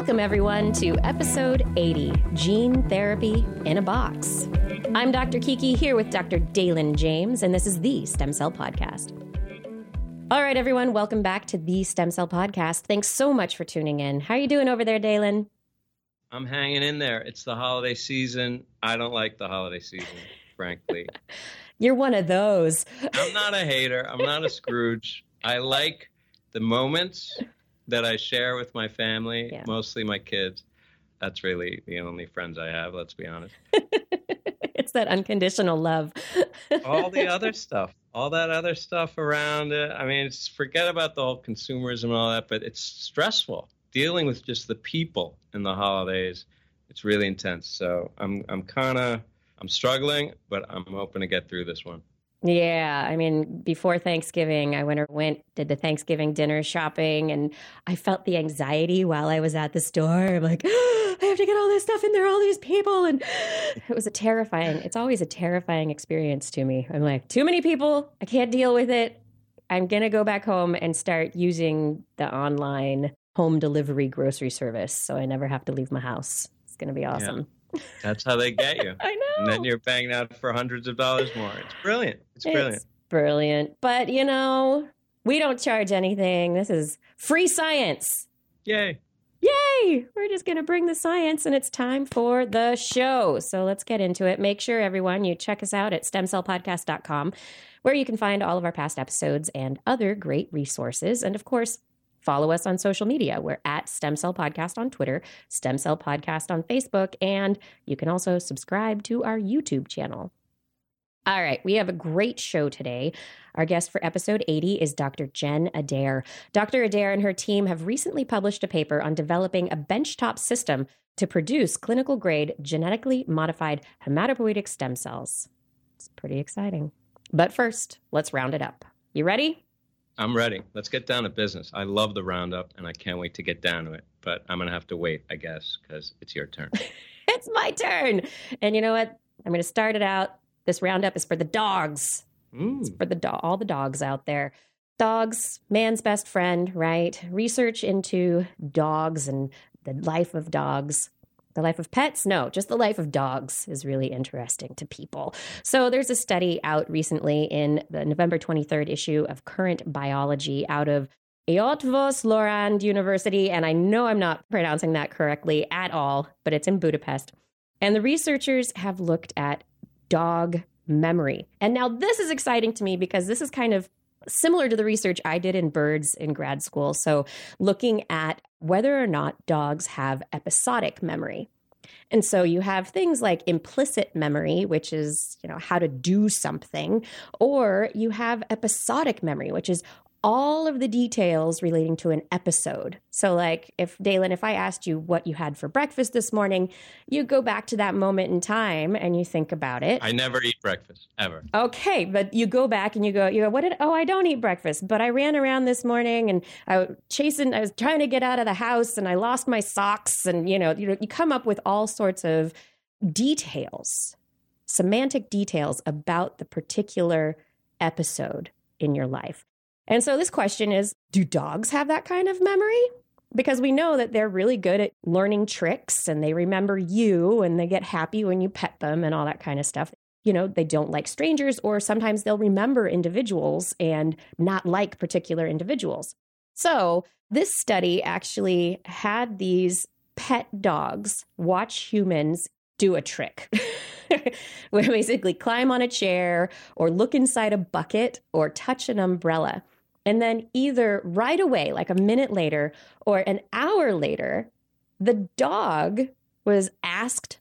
Welcome, everyone, to episode 80 Gene Therapy in a Box. I'm Dr. Kiki here with Dr. Daylon James, and this is the Stem Cell Podcast. All right, everyone, welcome back to the Stem Cell Podcast. Thanks so much for tuning in. How are you doing over there, Daylon? I'm hanging in there. It's the holiday season. I don't like the holiday season, frankly. You're one of those. I'm not a hater. I'm not a Scrooge. I like the moments that I share with my family, yeah. mostly my kids. That's really the only friends I have, let's be honest. it's that unconditional love. all the other stuff, all that other stuff around it. I mean, it's forget about the whole consumerism and all that, but it's stressful dealing with just the people in the holidays. It's really intense. So I'm I'm kind of I'm struggling, but I'm hoping to get through this one. Yeah, I mean, before Thanksgiving, I went or went did the Thanksgiving dinner shopping, and I felt the anxiety while I was at the store. I'm like, oh, I have to get all this stuff in there, all these people, and it was a terrifying. It's always a terrifying experience to me. I'm like, too many people. I can't deal with it. I'm gonna go back home and start using the online home delivery grocery service, so I never have to leave my house. It's gonna be awesome. Yeah. That's how they get you. I know. And then you're banging out for hundreds of dollars more. It's brilliant. It's brilliant. It's brilliant. But you know, we don't charge anything. This is free science. Yay. Yay! We're just going to bring the science and it's time for the show. So let's get into it. Make sure, everyone, you check us out at stemcellpodcast.com, where you can find all of our past episodes and other great resources. And of course, Follow us on social media. We're at Stem Cell Podcast on Twitter, Stem Cell Podcast on Facebook, and you can also subscribe to our YouTube channel. All right, we have a great show today. Our guest for episode 80 is Dr. Jen Adair. Dr. Adair and her team have recently published a paper on developing a benchtop system to produce clinical grade genetically modified hematopoietic stem cells. It's pretty exciting. But first, let's round it up. You ready? I'm ready. Let's get down to business. I love the roundup, and I can't wait to get down to it. But I'm gonna have to wait, I guess, because it's your turn. it's my turn. And you know what? I'm gonna start it out. This roundup is for the dogs. Mm. It's for the do- all the dogs out there. Dogs, man's best friend, right? Research into dogs and the life of dogs the life of pets? No, just the life of dogs is really interesting to people. So there's a study out recently in the November 23rd issue of Current Biology out of Eötvös Loránd University. And I know I'm not pronouncing that correctly at all, but it's in Budapest. And the researchers have looked at dog memory. And now this is exciting to me because this is kind of similar to the research I did in birds in grad school. So, looking at whether or not dogs have episodic memory. And so you have things like implicit memory, which is, you know, how to do something, or you have episodic memory, which is all of the details relating to an episode. So, like, if Daylon, if I asked you what you had for breakfast this morning, you go back to that moment in time and you think about it. I never eat breakfast ever. Okay, but you go back and you go, you go, what did? Oh, I don't eat breakfast, but I ran around this morning and I was chasing. I was trying to get out of the house and I lost my socks, and you know, you know, you come up with all sorts of details, semantic details about the particular episode in your life. And so this question is do dogs have that kind of memory? Because we know that they're really good at learning tricks and they remember you and they get happy when you pet them and all that kind of stuff. You know, they don't like strangers, or sometimes they'll remember individuals and not like particular individuals. So, this study actually had these pet dogs watch humans do a trick. basically climb on a chair or look inside a bucket or touch an umbrella. And then either right away, like a minute later, or an hour later, the dog was asked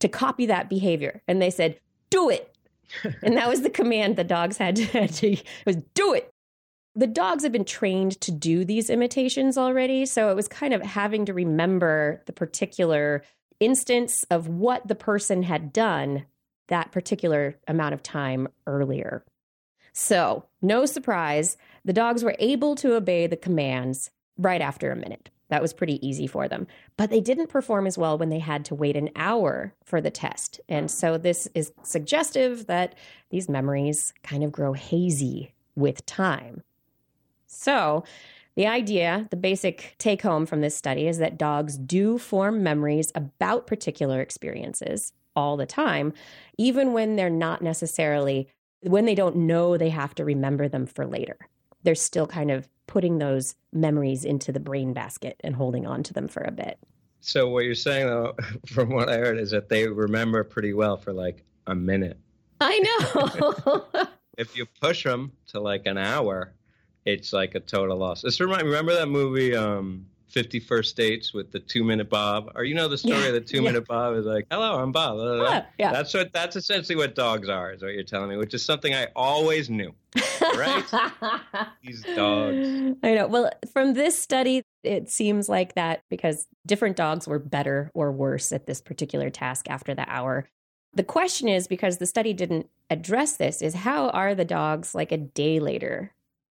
to copy that behavior. And they said, do it. and that was the command the dogs had to, had to was do it. The dogs had been trained to do these imitations already. So it was kind of having to remember the particular instance of what the person had done that particular amount of time earlier. So, no surprise, the dogs were able to obey the commands right after a minute. That was pretty easy for them. But they didn't perform as well when they had to wait an hour for the test. And so this is suggestive that these memories kind of grow hazy with time. So, The idea, the basic take home from this study is that dogs do form memories about particular experiences all the time, even when they're not necessarily, when they don't know they have to remember them for later. They're still kind of putting those memories into the brain basket and holding on to them for a bit. So, what you're saying, though, from what I heard, is that they remember pretty well for like a minute. I know. if you push them to like an hour, it's like a total loss. This remind remember that movie um 50 First Dates with the two minute Bob? Or you know the story Yeah, of the two yeah. minute Bob is like, hello, I'm Bob. blah, blah, blah. Ah, yeah. That's what that's essentially what dogs are, is what you're telling me, which is something I always knew. Right? These dogs. I know. Well, from this study, it seems like that because different dogs were better or worse at this particular task after the hour. The question is because the study didn't address this is how are the dogs like a day later?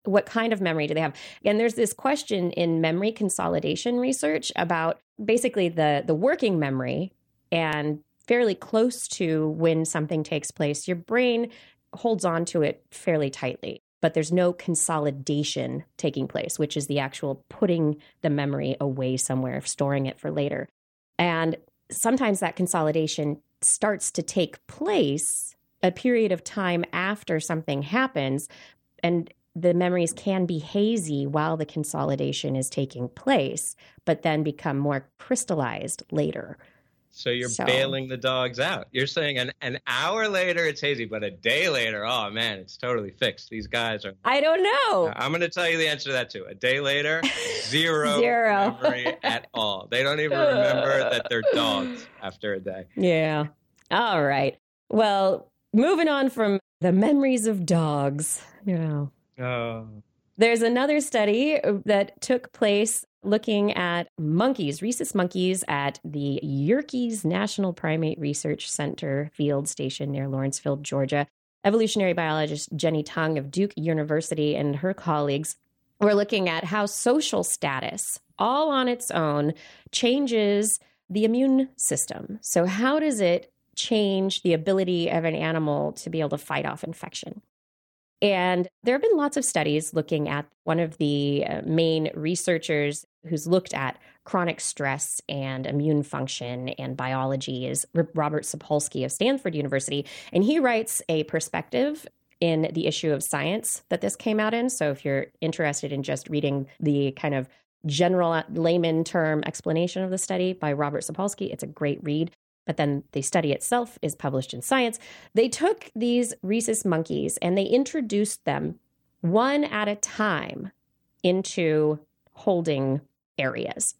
What kind of memory do they have? And there's this question in memory consolidation research about basically the the working memory and fairly close to when something takes place. Your brain holds on to it fairly tightly, but there's no consolidation taking place, which is the actual putting the memory away somewhere, storing it for later. And sometimes that consolidation starts to take place a period of time after something happens. And the memories can be hazy while the consolidation is taking place, but then become more crystallized later. So you're So- bailing the dogs out. You're saying an, an hour later it's hazy, but a day later, oh man, it's totally fixed. These guys are I don't know. I'm going to tell you the answer to that too. A day later, zero, Zero. memory at all. They don't even remember that they're dogs after a day. Yeah. All right. Well, moving on from the memories of dogs. Yeah. Oh, There's another study uh, that took place looking at monkeys, rhesus monkeys at the Yerkes National Primate Research Center field station near Lawrenceville, Georgia. Evolutionary biologist Jenny Tung of Duke University and her colleagues were looking at how social status, all on its own, changes the immune system. So, how does it change the ability of an animal to be able to fight off infection? And there have been lots of studies looking at one of the uh, main researchers who's looked at chronic stress and immune function and biology is Robert Sapolsky of Stanford University. And he writes a perspective in the issue of science that this came out in. So if you're interested in just reading the kind of general uh, layman term explanation of the study by Robert Sapolsky, it's a great read. But then the study itself is published in Science. They took these rhesus monkeys and they introduced them one at a time into holding areas.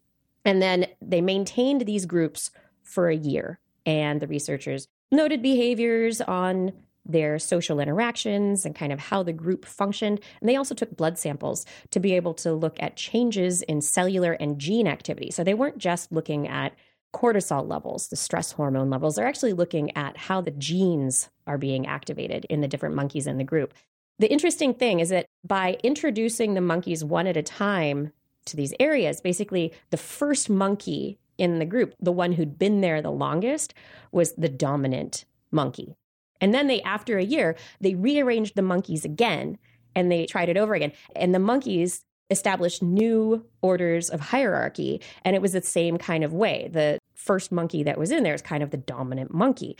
And then they maintained these groups for a year. And the researchers noted behaviors on their social interactions and kind of how the group functioned. And they also took blood samples to be able to look at changes in cellular and gene activity. So they weren't just looking at cortisol levels, the stress hormone levels. They're actually looking at how the genes are being activated in the different monkeys in the group. The interesting thing is that by introducing the monkeys one at a time to these areas, basically the first monkey in the group, the one who'd been there the longest, was the dominant monkey. And then they, after a year, they rearranged the monkeys again and they tried it over again. And the monkeys established new orders of hierarchy. And it was the same kind of way. The first monkey that was in there is kind of the dominant monkey.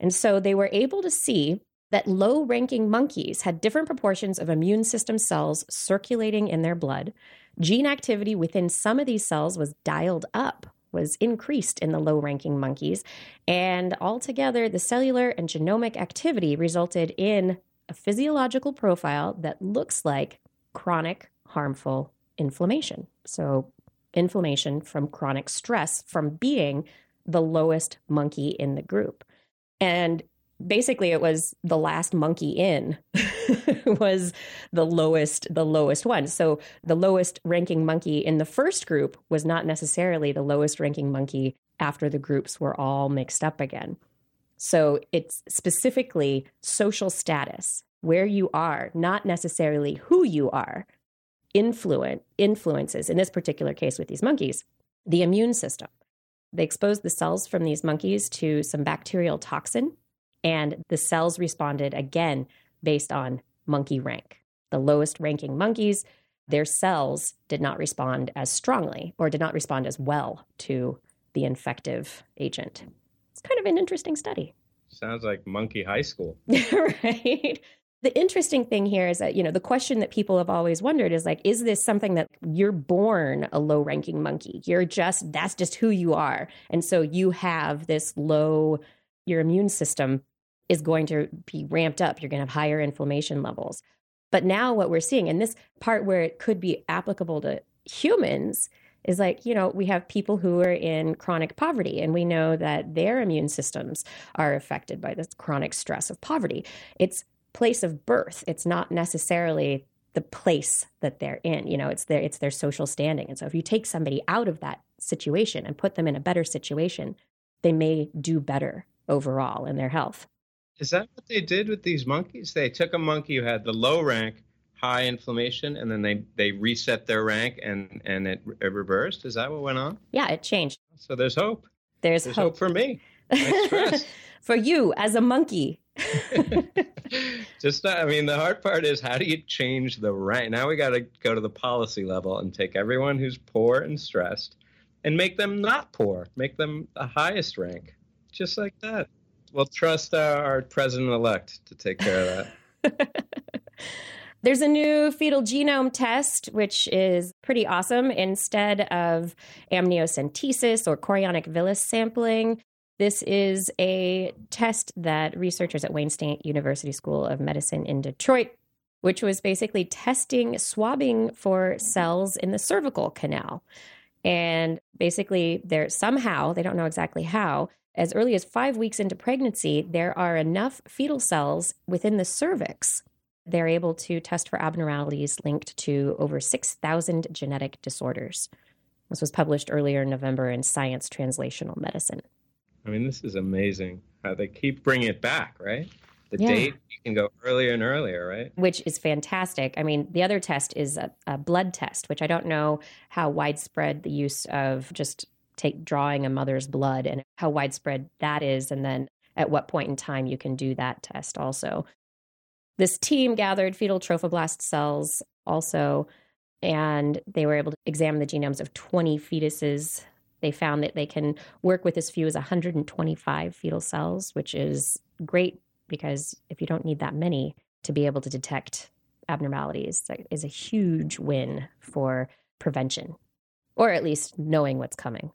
And so they were able to see that low ranking monkeys had different proportions of immune system cells circulating in their blood. Gene activity within some of these cells was dialed up, was increased in the low ranking monkeys. And altogether, the cellular and genomic activity resulted in a physiological profile that looks like chronic harmful inflammation. So, inflammation from chronic stress from being the lowest monkey in the group. And basically it was the last monkey in was the lowest the lowest one so the lowest ranking monkey in the first group was not necessarily the lowest ranking monkey after the groups were all mixed up again so it's specifically social status where you are not necessarily who you are influent influences in this particular case with these monkeys the immune system they exposed the cells from these monkeys to some bacterial toxin and the cells responded again based on monkey rank. The lowest ranking monkeys their cells did not respond as strongly or did not respond as well to the infective agent. It's kind of an interesting study. Sounds like monkey high school. right. The interesting thing here is that, you know, the question that people have always wondered is like, is this something that you're born a low ranking monkey? You're just, that's just who you are. And so you have this low, your immune system is going to be ramped up. You're going to have higher inflammation levels. But now what we're seeing, and this part where it could be applicable to humans, is like, you know, we have people who are in chronic poverty, and we know that their immune systems are affected by this chronic stress of poverty. It's place of birth. It's not necessarily the place that they're in. You know, it's their it's their social standing. And so if you take somebody out of that situation and put them in a better situation, they may do better overall in their health. Is that what they did with these monkeys? They took a monkey who had the low rank, high inflammation, and then they they reset their rank and and it, it reversed. Is that what went on? Yeah, it changed. So there's hope. There's, There's hope. hope for me. for you as a monkey. Just, I mean, the hard part is how do you change the rank? Now we got to go to the policy level and take everyone who's poor and stressed and make them not poor, make them the highest rank, just like that. We'll trust our, our president elect to take care of that. There's a new fetal genome test, which is pretty awesome. Instead of amniocentesis or chorionic villus sampling, this is a test that researchers at Wayne State University School of Medicine in Detroit, which was basically testing swabbing for cells in the cervical canal. And basically, there somehow, they don't know exactly how, as early as five weeks into pregnancy, there are enough fetal cells within the cervix they're able to test for abnormalities linked to over 6,000 genetic disorders. This was published earlier in November in Science Translational Medicine. I mean, this is amazing how they keep bringing it back, right? The Yeah. date, you can go earlier and earlier, right? Which is fantastic. I mean, the other test is a, a blood test, which I don't know how widespread the use of just take drawing a mother's blood and how widespread that is, and then at what point in time you can do that test also. This team gathered fetal trophoblast cells also, and they were able to examine the genomes of 20 fetuses. They found that they can work with as few as 125 fetal cells, which is great because if you don't need that many to be able to detect abnormalities, that is a huge win for prevention, or at least knowing what's coming.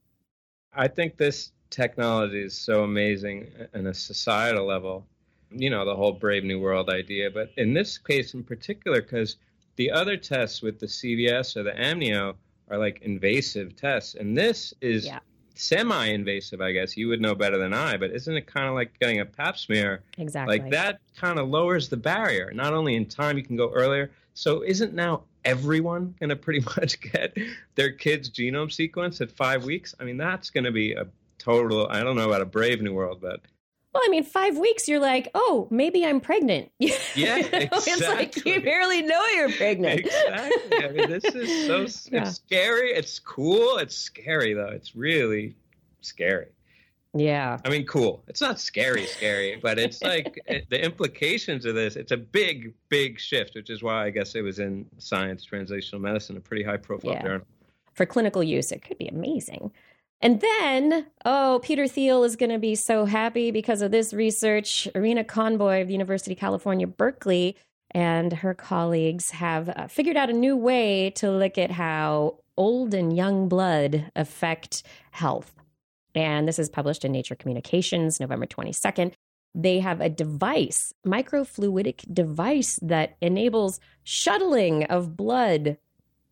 I think this technology is so amazing on a societal level. You know, the whole Brave New World idea, but in this case in particular, because the other tests with the CVS or the amnio are like invasive tests, and this is Yeah. semi-invasive. I guess you would know better than I, but isn't it kind of like getting a Pap smear? Exactly. Like that kind of lowers the barrier. Not only in time, you can go earlier. So isn't now everyone going to pretty much get their kid's genome sequence at five weeks? I mean, that's going to be a total. I don't know about a brave new world, but Well, I mean, five weeks, you're like, oh, maybe I'm pregnant. Yeah, It's like exactly. you barely know you're pregnant. exactly. I mean, this is so it's Yeah. scary. It's cool. It's scary though. It's really scary. Yeah. I mean, cool. It's not scary, scary, but it's like eh, the implications of this. It's a big, big shift, which is why I guess it was in Science Translational Medicine, a pretty high-profile Yeah. journal. For clinical use, it could be amazing. And then, oh, Peter Thiel is going to be so happy because of this research. Irina Conboy of the University of California, Berkeley, and her colleagues have uh, figured out a new way to look at how old and young blood affect health. And this is published in Nature Communications, November 22nd. They have a device, microfluidic device that enables shuttling of blood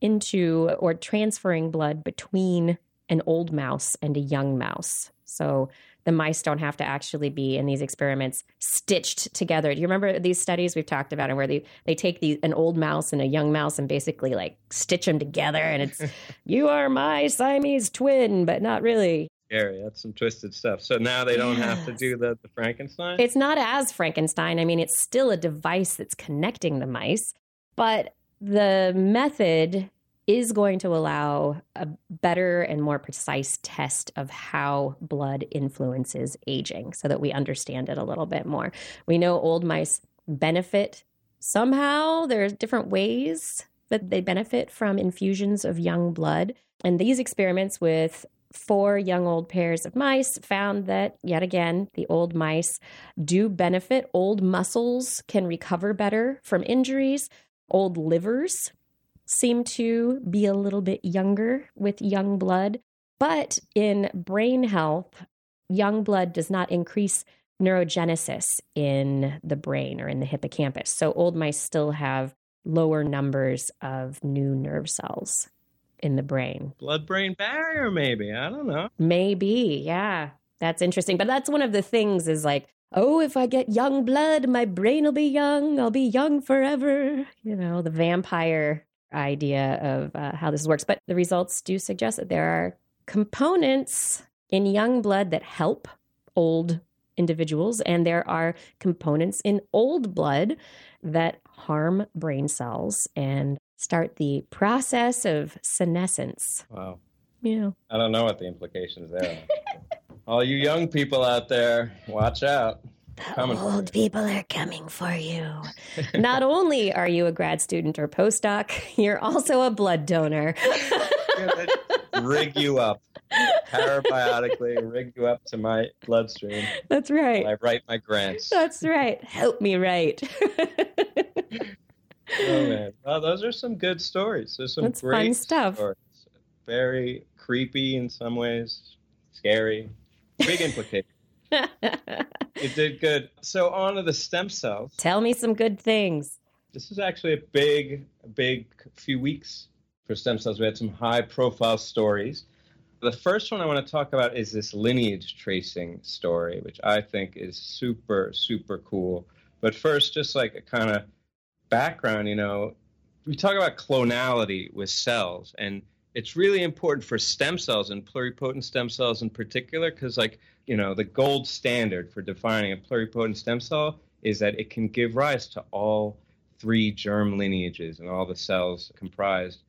into or transferring blood between an old mouse and a young mouse. So the mice don't have to actually be in these experiments stitched together. Do you remember these studies we've talked about and where they, they take these an old mouse and a young mouse and basically like stitch them together and it's you are my Siamese twin, but not really. Scary. That's some twisted stuff. So now they don't have to do the, the Frankenstein. It's not as Frankenstein. I mean, it's still a device that's connecting the mice, but the method is going to allow a better and more precise test of how blood influences aging so that we understand it a little bit more. We know old mice benefit somehow. There's different ways that they benefit from infusions of young blood. And these experiments with four young old pairs of mice found that, yet again, the old mice do benefit. Old muscles can recover better from injuries. Old livers seem to be a little bit younger with young blood. But in brain health, young blood does not increase neurogenesis in the brain or in the hippocampus. So old mice still have lower numbers of new nerve cells in the brain. Blood brain barrier, maybe. I don't know. Maybe. Yeah. That's interesting. But that's one of the things is like, oh, if I get young blood, my brain will be young. I'll be young forever. You know, the vampire idea of uh, how this works. But the results do suggest that there are components in young blood that help old individuals, and there are components in old blood that harm brain cells and start the process of senescence. Wow. Yeah. I don't know what the implications there are. All you young people out there, watch out. The old people are coming for you. Not only are you a grad student or postdoc, you're also a blood donor. rig you up parabiotically, rig you up to my bloodstream. That's right. I write my grants. That's right. Help me write. oh man, well, those are some good stories. There's some That's great fun stuff. Stories. Very creepy in some ways, scary, big implications. you did good. So on to the stem cells. Tell me some good things. This is actually a big, big few weeks for stem cells. We had some high profile stories. The first one I want to talk about is this lineage tracing story, which I think is super, super cool. But first, just like a kind of background, you know, we talk about clonality with cells, and it's really important for stem cells and pluripotent stem cells in particular, because, like, you know, the gold standard for defining a pluripotent stem cell is that it can give rise to all three germ lineages and all the cells comprised.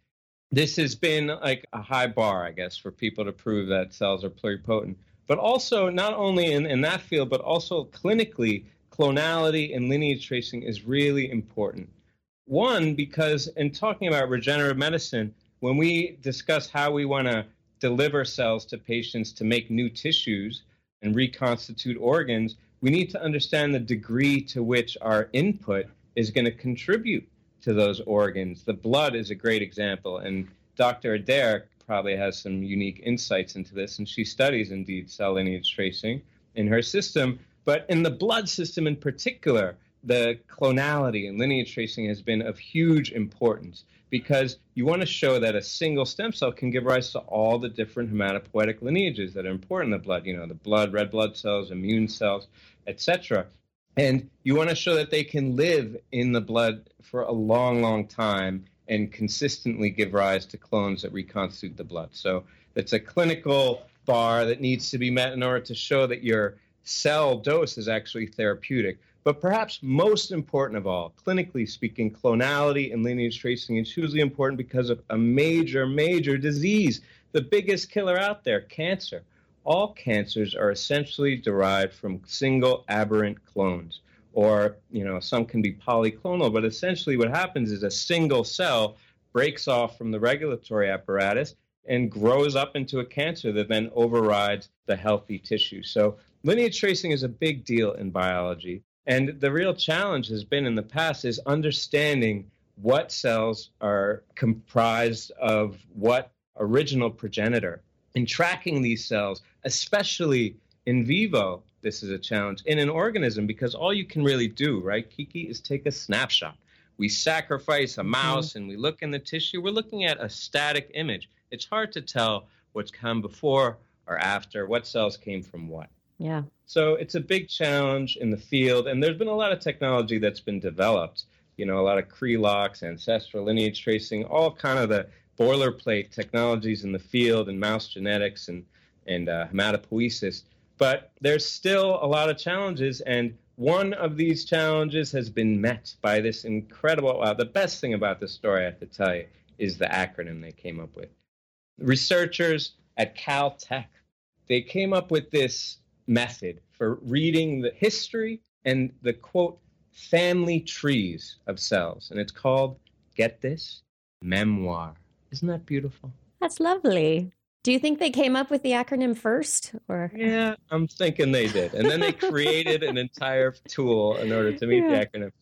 This has been like a high bar, I guess, for people to prove that cells are pluripotent. But also, not only in, in that field, but also clinically, clonality and lineage tracing is really important. One, because in talking about regenerative medicine, when we discuss how we want to deliver cells to patients to make new tissues and reconstitute organs, we need to understand the degree to which our input is going to contribute to those organs. The blood is a great example, and Dr. Adair probably has some unique insights into this, and she studies indeed cell lineage tracing in her system. But in the blood system in particular, the clonality and lineage tracing has been of huge importance because you want to show that a single stem cell can give rise to all the different hematopoietic lineages that are important in the blood, you know, the blood, red blood cells, immune cells, etc. And you want to show that they can live in the blood for a long, long time and consistently give rise to clones that reconstitute the blood. So it's a clinical bar that needs to be met in order to show that your cell dose is actually therapeutic. But perhaps most important of all, clinically speaking, clonality and lineage tracing is hugely important because of a major, major disease, the biggest killer out there, cancer. All cancers are essentially derived from single aberrant clones. Or, you know, some can be polyclonal, but essentially what happens is a single cell breaks off from the regulatory apparatus and grows up into a cancer that then overrides the healthy tissue. So lineage tracing is a big deal in biology. And the real challenge has been in the past is understanding what cells are comprised of what original progenitor. In tracking these cells, especially in vivo, this is a challenge in an organism because all you can really do, right, Kiki, is take a snapshot. We sacrifice a mouse mm-hmm. and we look in the tissue. We're looking at a static image. It's hard to tell what's come before or after, what cells came from what. Yeah. So it's a big challenge in the field, and there's been a lot of technology that's been developed. You know, a lot of Cre-Lox, ancestral lineage tracing, all kind of the boilerplate technologies in the field, and mouse genetics and and uh, hematopoiesis. But there's still a lot of challenges, and one of these challenges has been met by this incredible. Uh, the best thing about this story, I have to tell you, is the acronym they came up with. Researchers at Caltech, they came up with this method for reading the history and the quote family trees of cells. And it's called, get this, memoir. Isn't that beautiful? That's lovely. Do you think they came up with the acronym first or Yeah, I'm thinking they did. And then they created an entire tool in order to meet yeah. the acronym.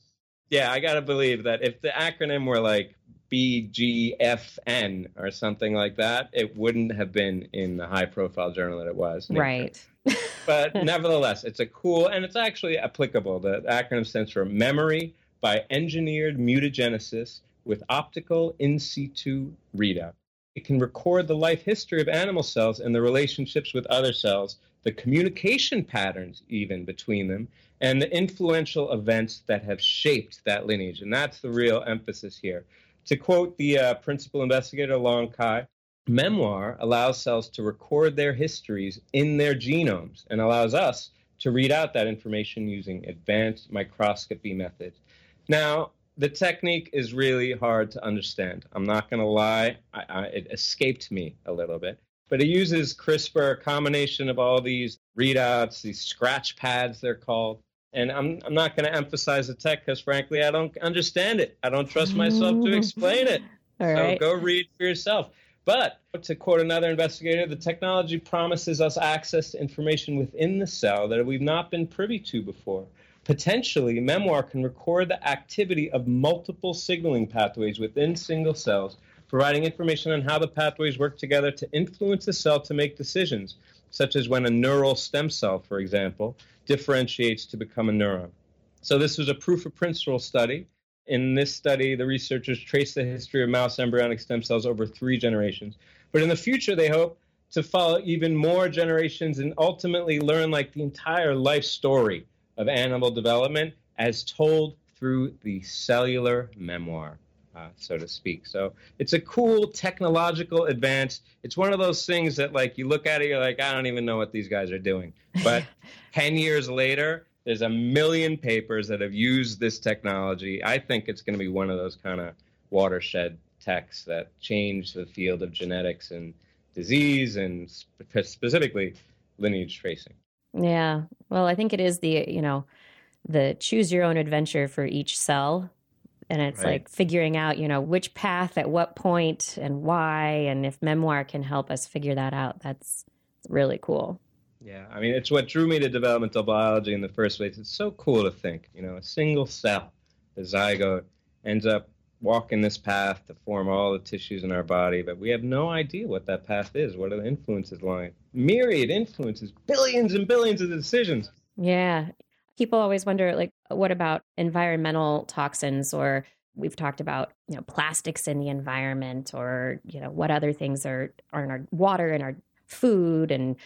Yeah, I got to believe that if the acronym were like BGFN or something like that, it wouldn't have been in the high profile journal that it was. Right. but nevertheless, it's a cool and it's actually applicable. The acronym stands for Memory by Engineered Mutagenesis with Optical In Situ Readout. It can record the life history of animal cells and the relationships with other cells, the communication patterns, even between them, and the influential events that have shaped that lineage. And that's the real emphasis here. To quote the uh, principal investigator, Long Cai, memoir allows cells to record their histories in their genomes and allows us to read out that information using advanced microscopy methods. Now, the technique is really hard to understand. I'm not going to lie, I, I, it escaped me a little bit. But it uses CRISPR, a combination of all these readouts, these scratch pads, they're called. And I'm, I'm not going to emphasize the tech because, frankly, I don't understand it. I don't trust myself to explain it. All so right. go read for yourself. But to quote another investigator, the technology promises us access to information within the cell that we've not been privy to before. Potentially, memoir can record the activity of multiple signaling pathways within single cells, providing information on how the pathways work together to influence the cell to make decisions, such as when a neural stem cell, for example, differentiates to become a neuron. So, this was a proof of principle study. In this study, the researchers traced the history of mouse embryonic stem cells over three generations. But in the future, they hope to follow even more generations and ultimately learn like the entire life story of animal development as told through the cellular memoir, uh, so to speak. So it's a cool technological advance. It's one of those things that, like, you look at it, you're like, I don't even know what these guys are doing. But 10 years later, there's a million papers that have used this technology. I think it's going to be one of those kind of watershed texts that change the field of genetics and disease and sp- specifically lineage tracing. Yeah. Well, I think it is the, you know, the choose your own adventure for each cell. And it's Right. like figuring out, you know, which path at what point and why. And if memoir can help us figure that out, that's really cool. Yeah, I mean, it's what drew me to developmental biology in the first place. It's so cool to think, you know, a single cell, the zygote, ends up walking this path to form all the tissues in our body, but we have no idea what that path is. What are the influences lying? Myriad influences, billions and billions of decisions. Yeah. People always wonder, like, what about environmental toxins or we've talked about you know plastics in the environment or you know what other things are are in our water and our food? And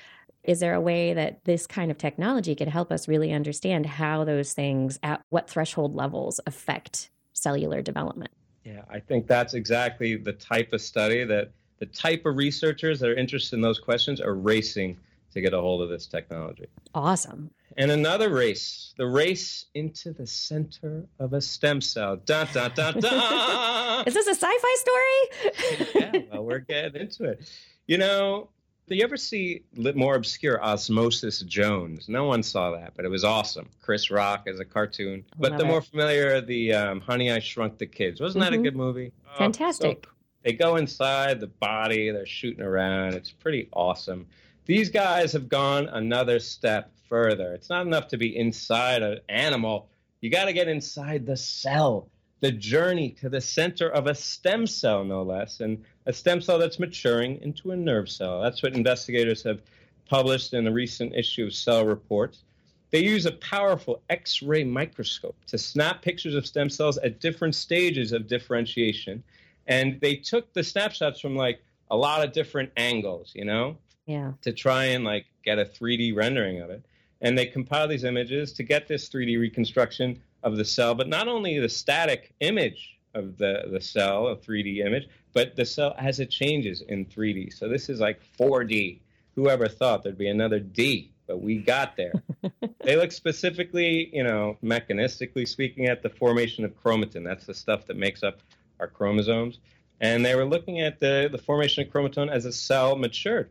is there a way that this kind of technology could help us really understand how those things at what threshold levels affect cellular development? Yeah, I think that's exactly the type of study that the type of researchers that are interested in those questions are racing to get a hold of this technology. awesome And another race, the race into the center of a stem cell. Dun, dun, dun, dun. is this a sci-fi story yeah, well, we're getting into it. You know, do you ever see more obscure Osmosis Jones? No one saw that, but it was awesome. Chris Rock as a cartoon. But Love the it. more familiar, the um, Honey I Shrunk the Kids. Wasn't that a Mhm. good movie? Oh, Fantastic. so- they go inside the body, they're shooting around. It's pretty awesome. These guys have gone another step further. It's not enough to be inside an animal, you got to get inside the cell, the journey to the center of a stem cell, no less, and a stem cell that's maturing into a nerve cell. That's what investigators have published in a recent issue of Cell Reports. They use a powerful X ray microscope to snap pictures of stem cells at different stages of differentiation. And they took the snapshots from like a lot of different angles, you know, yeah to try and like get a 3D rendering of it. And they compile these images to get this 3D reconstruction of the cell, but not only the static image of the, the cell, a 3D image, but the cell as it changes in 3D. So this is like 4D. Whoever thought there'd be another D, but we got there. they look specifically, you know, mechanistically speaking, at the formation of chromatin. That's the stuff that makes up our chromosomes. And they were looking at the, the formation of chromatin as a cell matured.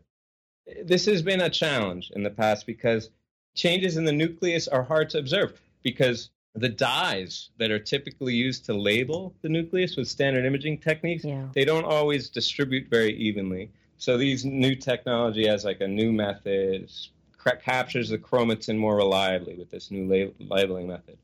This has been a challenge in the past because changes in the nucleus are hard to observe because the dyes that are typically used to label the nucleus with standard imaging techniques, Yeah. they don't always distribute very evenly. So these new technology has like a new method, cra- captures the chromatin more reliably with this new lab- labeling method.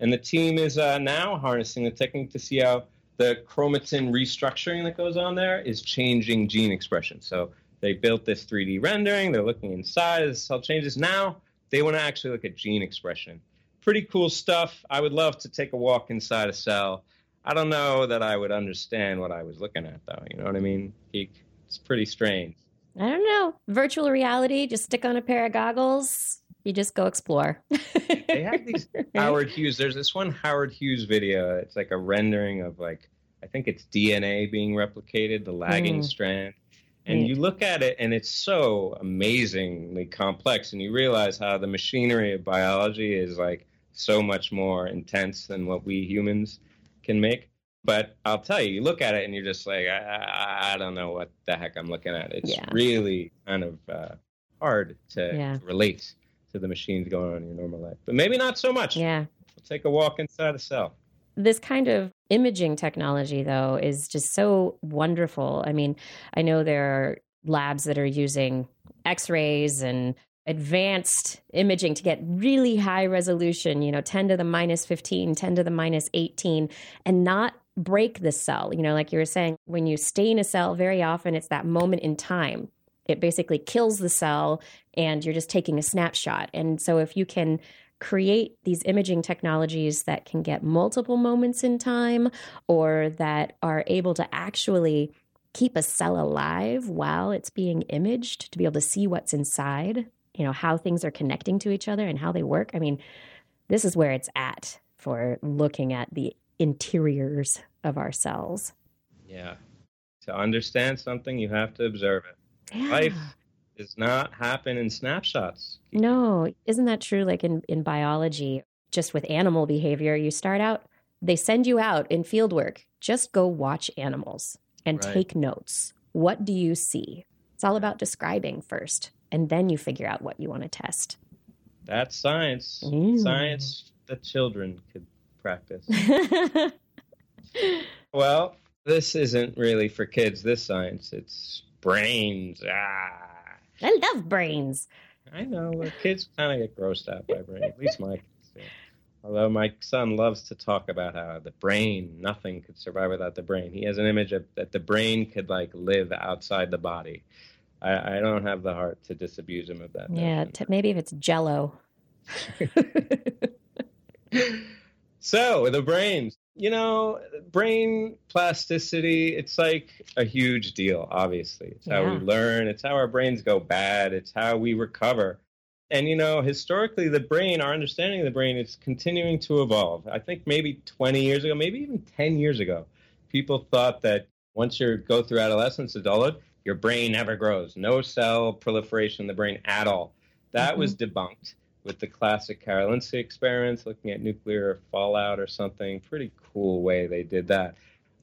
And the team is uh, now harnessing the technique to see how the chromatin restructuring that goes on there is changing gene expression. So they built this 3D rendering, they're looking inside as the cell changes. Now they want to actually look at gene expression. Pretty cool stuff. I would love to take a walk inside a cell. I don't know that I would understand what I was looking at, though. You know what I mean? It's pretty strange. I don't know. Virtual reality, just stick on a pair of goggles. You just go explore. They have these Howard Hughes. There's this one Howard Hughes video. It's like a rendering of like I think it's DNA being replicated, the lagging Mm. strand. And you look at it and it's so amazingly complex and you realize how the machinery of biology is like so much more intense than what we humans can make. But I'll tell you, you look at it and you're just like, I, I, I don't know what the heck I'm looking at. It's Yeah. really kind of uh, hard to Yeah. relate to the machines going on in your normal life. But maybe not so much. yeah. We'll take a walk inside a cell. This kind of imaging technology though is just so wonderful. I mean i know there are labs that are using x-rays and advanced imaging to get really high resolution you know 10 to the minus 15 10 to the minus 18 and not break the cell. You know like you were saying when you stain a cell very often it's that moment in time. It basically kills the cell and you're just taking a snapshot. And so if you can create these imaging technologies that can get multiple moments in time or that are able to actually keep a cell alive while it's being imaged to be able to see what's inside, you know, how things are connecting to each other and how they work. I mean, this is where it's at for looking at the interiors of our cells. Yeah. To understand something, you have to observe it. Yeah. Life does not happen in snapshots. No, isn't that true? Like in, in biology, just with animal behavior, you start out, they send you out in field work. Just go watch animals and Right. take notes. What do you see? It's all about describing first, and then you figure out what you want to test. That's science. Mm. Science that children could practice. well, this isn't really for kids, this science. It's brains. Ah. I love brains. I know. Kids kind of get grossed out by brains. At least my kids do. Although my son loves to talk about how the brain, nothing could survive without the brain. He has an image of that the brain could like live outside the body. I, I don't have the heart to disabuse him of that. Yeah, t- maybe if it's jello. So the brains, you know, brain plasticity, it's like a huge deal, obviously. It's how we learn, it's how our brains go bad, it's how we recover. And, you know, historically, the brain, our understanding of the brain is continuing to evolve. I think maybe 20 years ago, maybe even 10 years ago, people thought that once you go through adolescence, adulthood, your brain never grows. No cell proliferation in the brain at all. That was mm-hmm. debunked with the classic Karolinska experiments, looking at nuclear fallout or something. Pretty cool way they did that.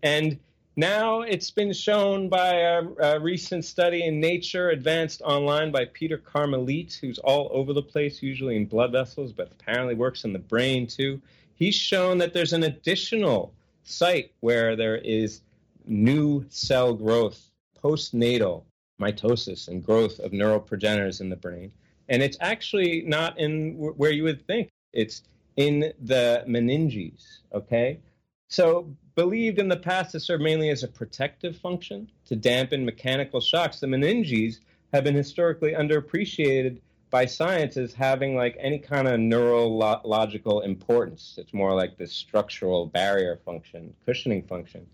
And now it's been shown by a, a recent study in Nature, advanced online by Peter Carmeliet, who's all over the place, usually in blood vessels, but apparently works in the brain too. He's shown that there's an additional site where there is new cell growth, postnatal mitosis and growth of neural progenitors in the brain. And it's actually not in wh- where you would think. It's in the meninges, okay? So, believed in the past to serve mainly as a protective function to dampen mechanical shocks, the meninges have been historically underappreciated by science as having like any kind of neurological importance. It's more like this structural barrier function, cushioning function.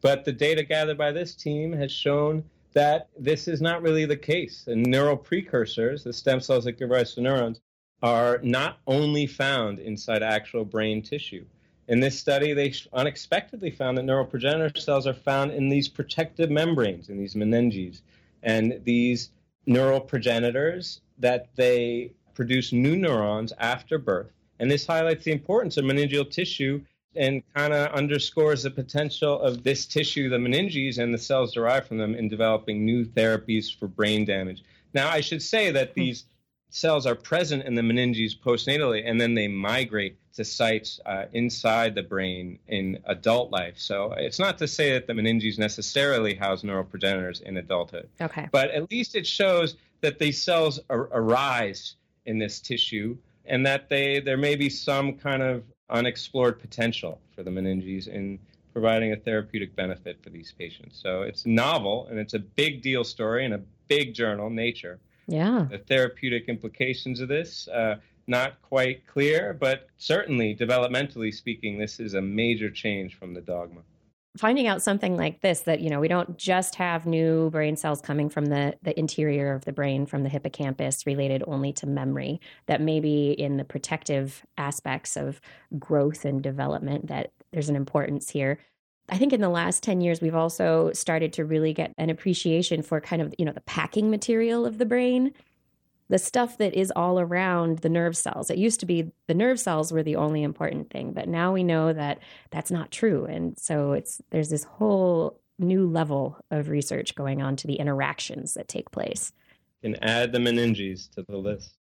But the data gathered by this team has shown that this is not really the case. And neural precursors, the stem cells that give rise to neurons, are not only found inside actual brain tissue. In this study, they unexpectedly found that neural progenitor cells are found in these protective membranes, in these meninges. And these neural progenitors, that they produce new neurons after birth. And this highlights the importance of meningeal tissue and kind of underscores the potential of this tissue, the meninges, and the cells derived from them in developing new therapies for brain damage. Now, I should say that these cells are present in the meninges postnatally, and then they migrate to sites uh, inside the brain in adult life. So it's not to say that the meninges necessarily house neural progenitors in adulthood. Okay. But at least it shows that these cells ar- arise in this tissue and that they there may be some kind of unexplored potential for the meninges in providing a therapeutic benefit for these patients. So it's novel and it's a big deal story in a big journal, Nature. Yeah. The therapeutic implications of this, uh, not quite clear, but certainly developmentally speaking, this is a major change from the dogma. Finding out something like this that, you know, we don't just have new brain cells coming from the, the interior of the brain, from the hippocampus, related only to memory, that maybe in the protective aspects of growth and development, that there's an importance here. I think in the last 10 years, we've also started to really get an appreciation for kind of, you know, the packing material of the brain, the stuff that is all around the nerve cells. It used to be the nerve cells were the only important thing, but now we know that that's not true. And so it's, there's this whole new level of research going on to the interactions that take place. Can add the meninges to the list.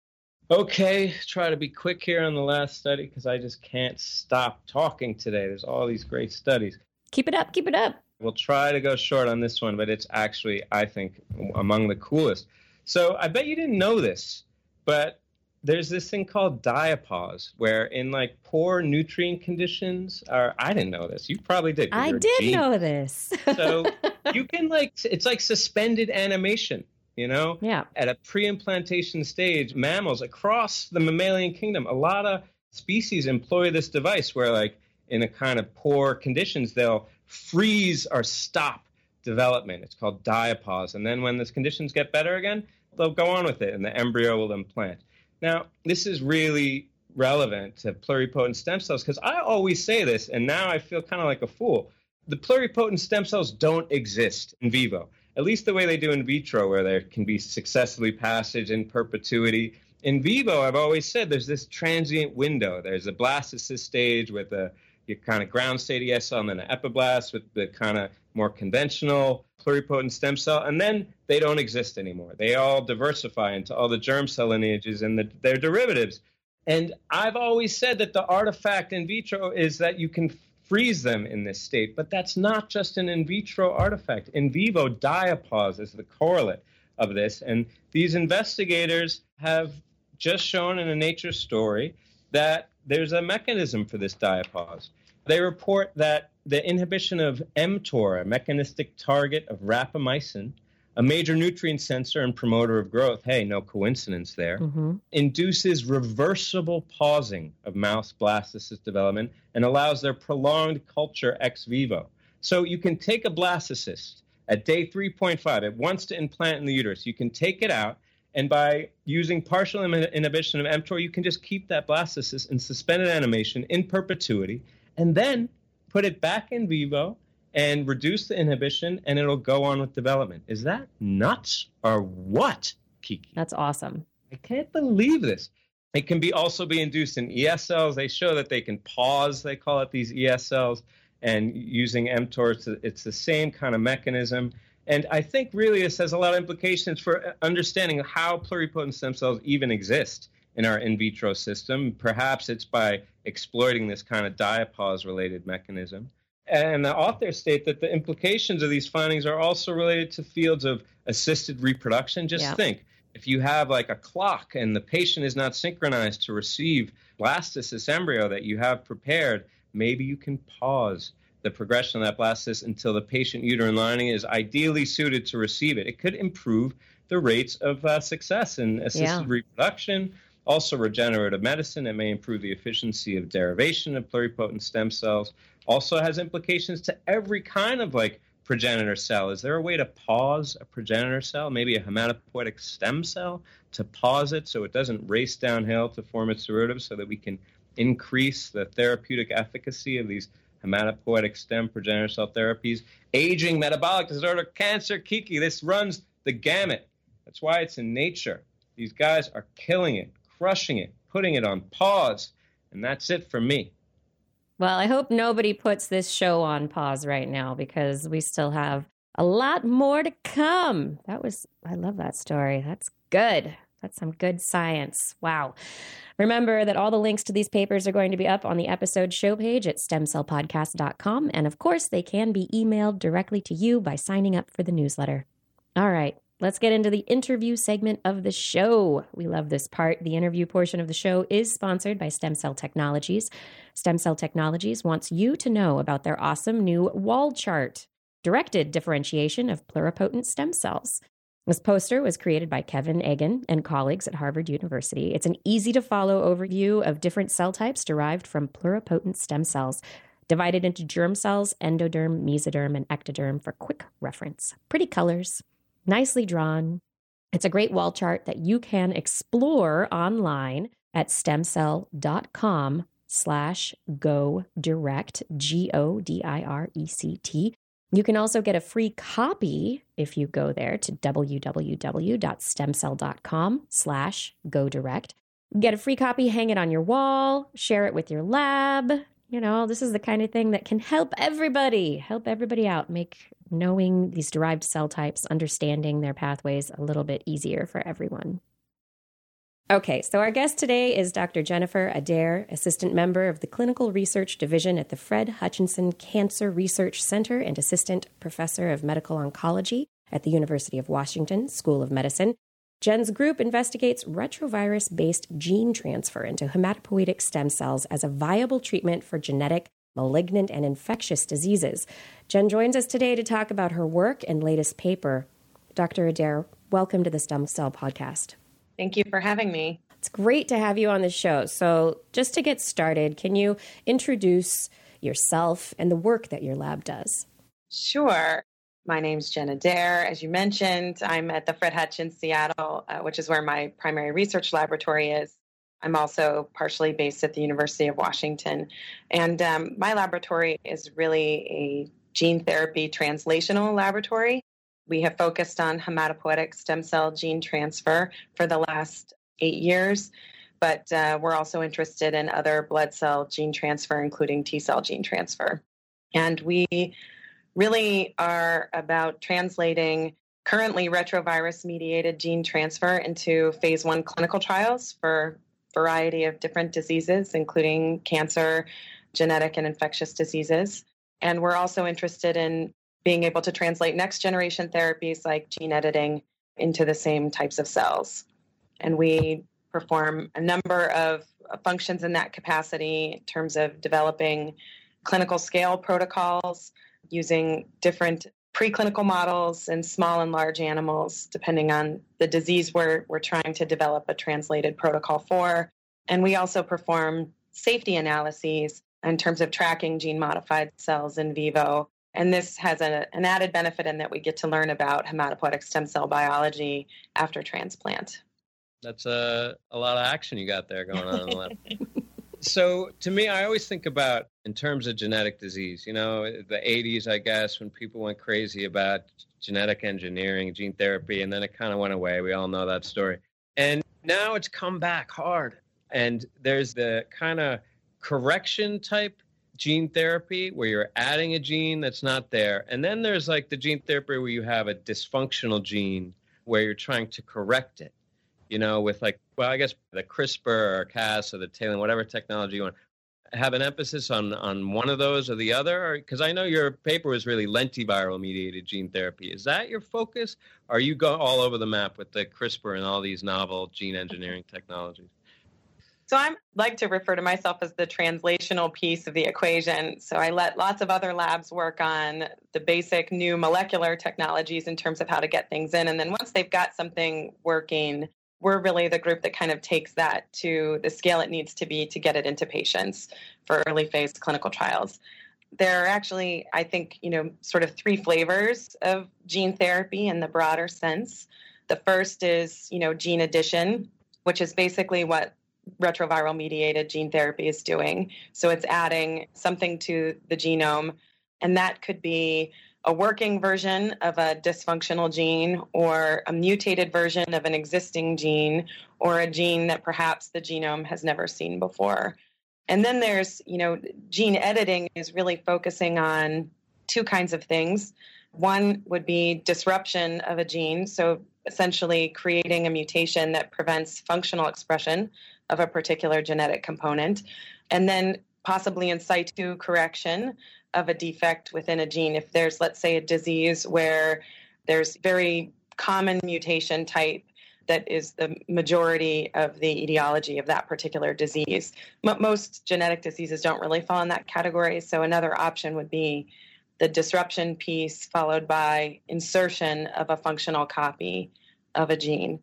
Okay, try to be quick here on the last study because I just can't stop talking today. There's all these great studies. Keep it up, keep it up. We'll try to go short on this one, but it's actually, I think, among the coolest. So I bet you didn't know this, but there's this thing called diapause, where in like poor nutrient conditions, or I didn't know this. You probably did. I did know this. so you can like, it's like suspended animation. You know, yeah. At a pre-implantation stage, mammals across the mammalian kingdom, a lot of species employ this device where, like, in a kind of poor conditions, they'll freeze or stop development. It's called diapause. And then when the conditions get better again, they'll go on with it and the embryo will implant. Now, this is really relevant to pluripotent stem cells because I always say this, and now I feel kind of like a fool. The pluripotent stem cells don't exist in vivo, at least the way they do in vitro, where there can be successively passage in perpetuity. In vivo, I've always said there's this transient window. There's a blastocyst stage with a your kind of ground state ES cell and then an epiblast with the kind of more conventional pluripotent stem cell, and then they don't exist anymore. They all diversify into all the germ cell lineages and the, their derivatives. And I've always said that the artifact in vitro is that you can freeze them in this state, but that's not just an in vitro artifact. In vivo, diapause is the correlate of this. And these investigators have just shown in a Nature story that there's a mechanism for this diapause. They report that the inhibition of mTOR, a mechanistic target of rapamycin, a major nutrient sensor and promoter of growth, hey, no coincidence there, mm-hmm. induces reversible pausing of mouse blastocyst development and allows their prolonged culture ex vivo. So you can take a blastocyst at day 3.5, it wants to implant in the uterus. You can take it out, and by using partial inhibition of mTOR, you can just keep that blastocyst in suspended animation in perpetuity and then put it back in vivo and reduce the inhibition, and it'll go on with development. Is that nuts or what, Kiki? That's awesome. I can't believe this. It can be also be induced in ES cells. They show that they can pause, they call it these ES cells, and using mTOR, it's, it's the same kind of mechanism. And I think really this has a lot of implications for understanding how pluripotent stem cells even exist in our in vitro system. Perhaps it's by exploiting this kind of diapause related mechanism. And the authors state that the implications of these findings are also related to fields of assisted reproduction. Just yeah. think if you have like a clock and the patient is not synchronized to receive blastocyst embryo that you have prepared, maybe you can pause the progression of that blastocyst until the patient uterine lining is ideally suited to receive it. It could improve the rates of uh, success in assisted Yeah. reproduction, also regenerative medicine. It may improve the efficiency of derivation of pluripotent stem cells. Also has implications to every kind of like progenitor cell. Is there a way to pause a progenitor cell, maybe a hematopoietic stem cell, to pause it so it doesn't race downhill to form its derivatives so that we can increase the therapeutic efficacy of these hematopoietic stem progenitor cell therapies? Aging, metabolic disorder, cancer, Kiki, this runs the gamut. That's why it's in nature. These guys are killing it, crushing it, putting it on pause. And that's it for me. Well, I hope nobody puts this show on pause right now because we still have a lot more to come. That was, I love that story. That's good. That's some good science. Wow. Remember that all the links to these papers are going to be up on the episode show page at stemcellpodcast.com. And of course, they can be emailed directly to you by signing up for the newsletter. All right, let's get into the interview segment of the show. We love this part. The interview portion of the show is sponsored by Stem Cell Technologies. Stem Cell Technologies wants you to know about their awesome new wall chart, directed differentiation of pluripotent stem cells. This poster was created by Kevin Egan and colleagues at Harvard University. It's an easy to follow overview of different cell types derived from pluripotent stem cells, divided into germ cells, endoderm, mesoderm, and ectoderm for quick reference. Pretty colors, nicely drawn. It's a great wall chart that you can explore online at stemcell.com slash go direct, G O D I R E C T. You can also get a free copy if you go there to www.stemcell.com slash go direct. Get a free copy, hang it on your wall, share it with your lab. You know, this is the kind of thing that can help everybody, help everybody out, make knowing these derived cell types, understanding their pathways a little bit easier for everyone. Okay, so our guest today is Dr. Jennifer Adair, assistant member of the Clinical Research Division at the Fred Hutchinson Cancer Research Center and assistant professor of medical oncology at the University of Washington School of Medicine. Jen's group investigates retrovirus based gene transfer into hematopoietic stem cells as a viable treatment for genetic, malignant, and infectious diseases. Jen joins us today to talk about her work and latest paper. Dr. Adair, welcome to the Stem Cell Podcast. Thank you for having me. It's great to have you on the show. So, just to get started, can you introduce yourself and the work that your lab does? Sure. My name's Jenna Dare. As you mentioned, I'm at the Fred Hutchins Seattle, uh, which is where my primary research laboratory is. I'm also partially based at the University of Washington. And um, my laboratory is really a gene therapy translational laboratory. We have focused on hematopoietic stem cell gene transfer for the last eight years, but uh, we're also interested in other blood cell gene transfer, including T cell gene transfer. And we really are about translating currently retrovirus mediated gene transfer into phase one clinical trials for a variety of different diseases, including cancer, genetic and infectious diseases. And we're also interested in being able to translate next generation therapies like gene editing into the same types of cells. And we perform a number of functions in that capacity in terms of developing clinical scale protocols using different preclinical models in small and large animals, depending on the disease we're, we're trying to develop a translated protocol for. And we also perform safety analyses in terms of tracking gene modified cells in vivo and this has a, an added benefit in that we get to learn about hematopoietic stem cell biology after transplant. That's a, a lot of action you got there going on in the lab. so to me, I always think about in terms of genetic disease, you know, the 80s, I guess, when people went crazy about genetic engineering, gene therapy, and then it kind of went away. We all know that story. And now it's come back hard. And there's the kind of correction type gene therapy where you're adding a gene that's not there. And then there's like the gene therapy where you have a dysfunctional gene where you're trying to correct it, you know, with like, well, I guess the CRISPR or Cas or the TALEN, whatever technology you want. Have an emphasis on on one of those or the other, because I know your paper was really lentiviral mediated gene therapy. Is that your focus? Or are you go all over the map with the CRISPR and all these novel gene engineering technologies? So I like to refer to myself as the translational piece of the equation. So I let lots of other labs work on the basic new molecular technologies in terms of how to get things in. And then once they've got something working, we're really the group that kind of takes that to the scale it needs to be to get it into patients for early phase clinical trials. There are actually, I think, you know, sort of three flavors of gene therapy in the broader sense. The first is, you know, gene addition, which is basically what retroviral mediated gene therapy is doing. So it's adding something to the genome, and that could be a working version of a dysfunctional gene or a mutated version of an existing gene or a gene that perhaps the genome has never seen before. And then there's, you know, gene editing is really focusing on two kinds of things. One would be disruption of a gene. So essentially creating a mutation that prevents functional expression of a particular genetic component, and then possibly in situ correction of a defect within a gene. If there's, let's say, a disease where there's very common mutation type that is the majority of the etiology of that particular disease. M- most genetic diseases don't really fall in that category. So, another option would be the disruption piece followed by insertion of a functional copy of a gene.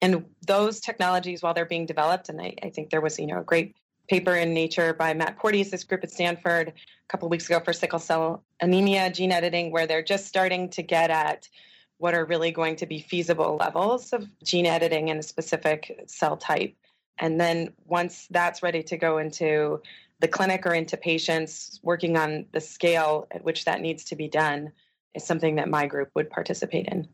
And those technologies, while they're being developed, and I, I think there was, you know, a great paper in Nature by Matt Porteous' this group at Stanford a couple weeks ago for sickle cell anemia gene editing, where they're just starting to get at what are really going to be feasible levels of gene editing in a specific cell type. And then once that's ready to go into the clinic or into patients, working on the scale at which that needs to be done is something that my group would participate in.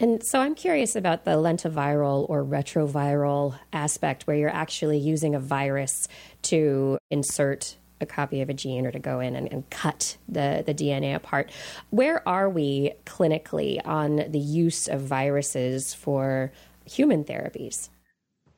And so I'm curious about the lentiviral or retroviral aspect where you're actually using a virus to insert a copy of a gene or to go in and, and, cut the, the DNA apart. Where are we clinically on the use of viruses for human therapies?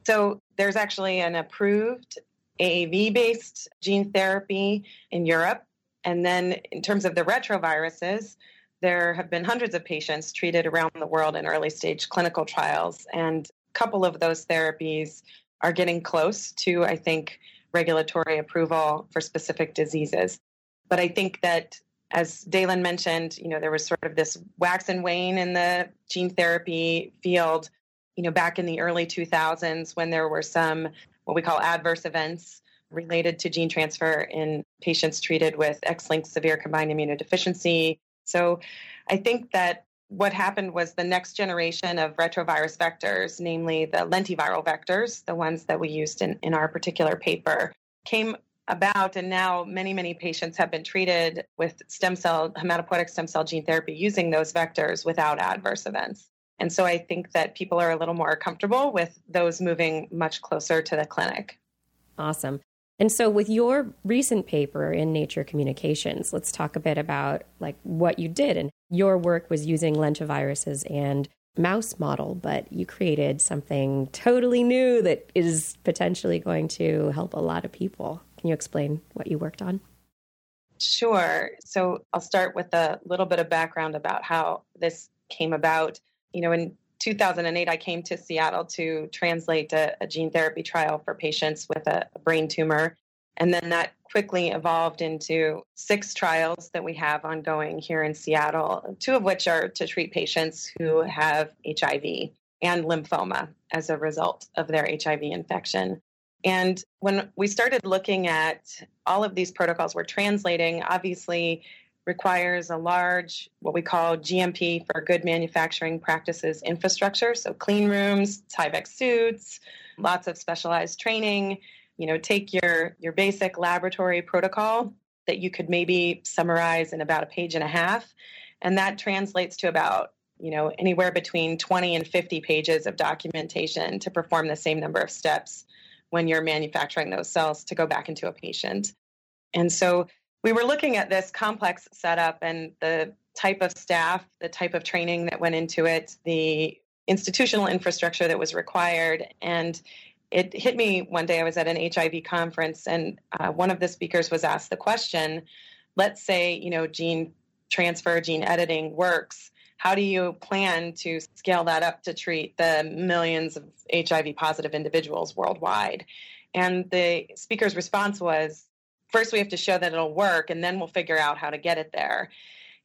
So there's actually an approved AAV based gene therapy in Europe. And then in terms of the retroviruses, there have been hundreds of patients treated around the world in early stage clinical trials. And a couple of those therapies are getting close to, I think, regulatory approval for specific diseases. But I think that, as Daylin mentioned, you know, there was sort of this wax and wane in the gene therapy field, you know, back in the early 2000s when there were some what we call adverse events related to gene transfer in patients treated with X-linked severe combined immunodeficiency. So I think that what happened was the next generation of retrovirus vectors, namely the lentiviral vectors, the ones that we used in, in our particular paper, came about. And now many, many patients have been treated with stem cell, hematopoietic stem cell gene therapy using those vectors without adverse events. And so I think that people are a little more comfortable with those moving much closer to the clinic. Awesome. And so with your recent paper in Nature Communications, let's talk a bit about like what you did and your work was using lentiviruses and mouse model, but you created something totally new that is potentially going to help a lot of people. Can you explain what you worked on? Sure. So I'll start with a little bit of background about how this came about. You know, in 2008, I came to Seattle to translate a, a gene therapy trial for patients with a, a brain tumor. And then that quickly evolved into six trials that we have ongoing here in Seattle, two of which are to treat patients who have HIV and lymphoma as a result of their HIV infection. And when we started looking at all of these protocols we're translating, obviously requires a large, what we call GMP for good manufacturing practices infrastructure. So, clean rooms, Tyvek suits, lots of specialized training. You know, take your, your basic laboratory protocol that you could maybe summarize in about a page and a half. And that translates to about, you know, anywhere between 20 and 50 pages of documentation to perform the same number of steps when you're manufacturing those cells to go back into a patient. And so we were looking at this complex setup and the type of staff, the type of training that went into it, the institutional infrastructure that was required. And it hit me one day. I was at an HIV conference, and uh, one of the speakers was asked the question let's say, you know, gene transfer, gene editing works. How do you plan to scale that up to treat the millions of HIV positive individuals worldwide? And the speaker's response was first we have to show that it'll work and then we'll figure out how to get it there.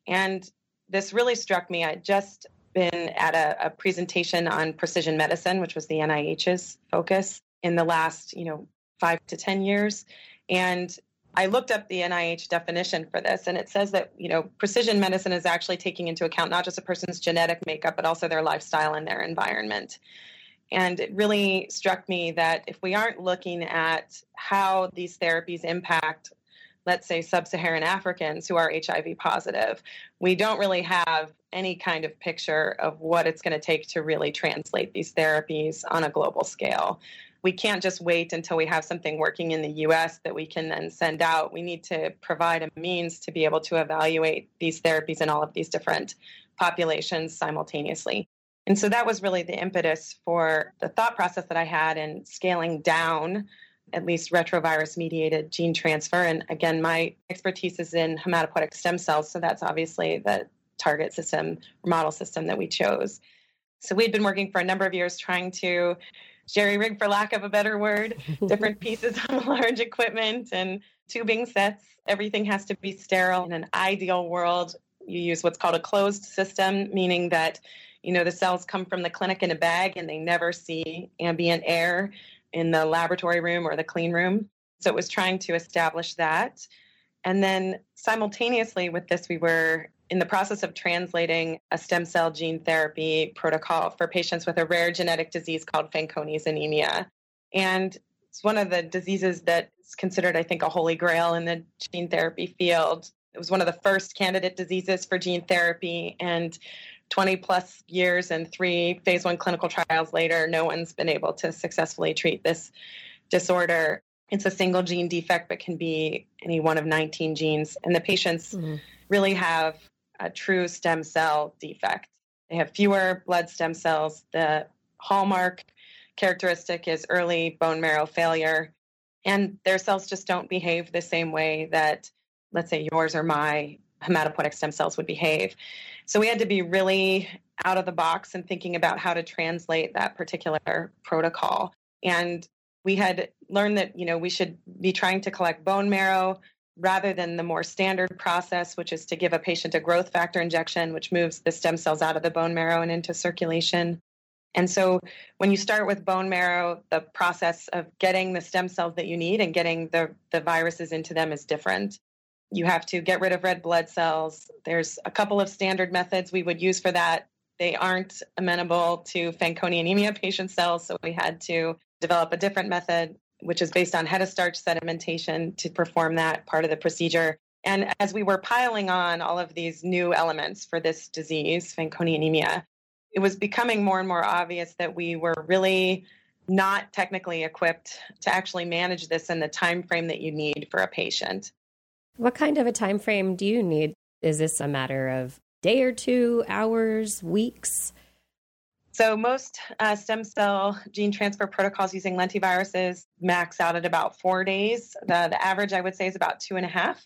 And this really struck me. I'd just been at a, a, presentation on precision medicine which was the nih's focus in the last you know five to ten years. And i looked up the nih definition for this and it says that you know precision medicine is actually taking into account not just a person's genetic makeup but also their lifestyle and their environment and it really struck me that if we aren't looking at how these therapies impact, let's say, sub Saharan Africans who are HIV positive, we don't really have any kind of picture of what it's going to take to really translate these therapies on a global scale. We can't just wait until we have something working in the US that we can then send out. We need to provide a means to be able to evaluate these therapies in all of these different populations simultaneously. And so that was really the impetus for the thought process that I had in scaling down at least retrovirus mediated gene transfer. And again, my expertise is in hematopoietic stem cells. So that's obviously the target system model system that we chose. So we'd been working for a number of years trying to jerry rig, for lack of a better word, different pieces of large equipment and tubing sets. Everything has to be sterile. In an ideal world, you use what's called a closed system, meaning that you know the cells come from the clinic in a bag and they never see ambient air in the laboratory room or the clean room. So it was trying to establish that. And then simultaneously with this, we were in the process of translating a stem cell gene therapy protocol for patients with a rare genetic disease called Fanconi's anemia. And it's one of the diseases that's considered, I think, a holy grail in the gene therapy field. It was one of the first candidate diseases for gene therapy. And 20 plus years and three phase one clinical trials later, no one's been able to successfully treat this disorder. It's a single gene defect, but can be any one of 19 genes. And the patients mm-hmm. really have a true stem cell defect. They have fewer blood stem cells. The hallmark characteristic is early bone marrow failure. And their cells just don't behave the same way that, let's say, yours or my hematopoietic stem cells would behave. So we had to be really out of the box and thinking about how to translate that particular protocol. And we had learned that, you know, we should be trying to collect bone marrow rather than the more standard process, which is to give a patient a growth factor injection, which moves the stem cells out of the bone marrow and into circulation. And so when you start with bone marrow, the process of getting the stem cells that you need and getting the, the viruses into them is different. You have to get rid of red blood cells. There's a couple of standard methods we would use for that. They aren't amenable to Fanconi anemia patient cells, so we had to develop a different method, which is based on hetastarch sedimentation to perform that part of the procedure. And as we were piling on all of these new elements for this disease, Fanconi anemia, it was becoming more and more obvious that we were really not technically equipped to actually manage this in the time frame that you need for a patient. What kind of a time frame do you need? Is this a matter of day or two, hours, weeks? So most uh, stem cell gene transfer protocols using lentiviruses max out at about four days. The, the average, I would say, is about two and a half.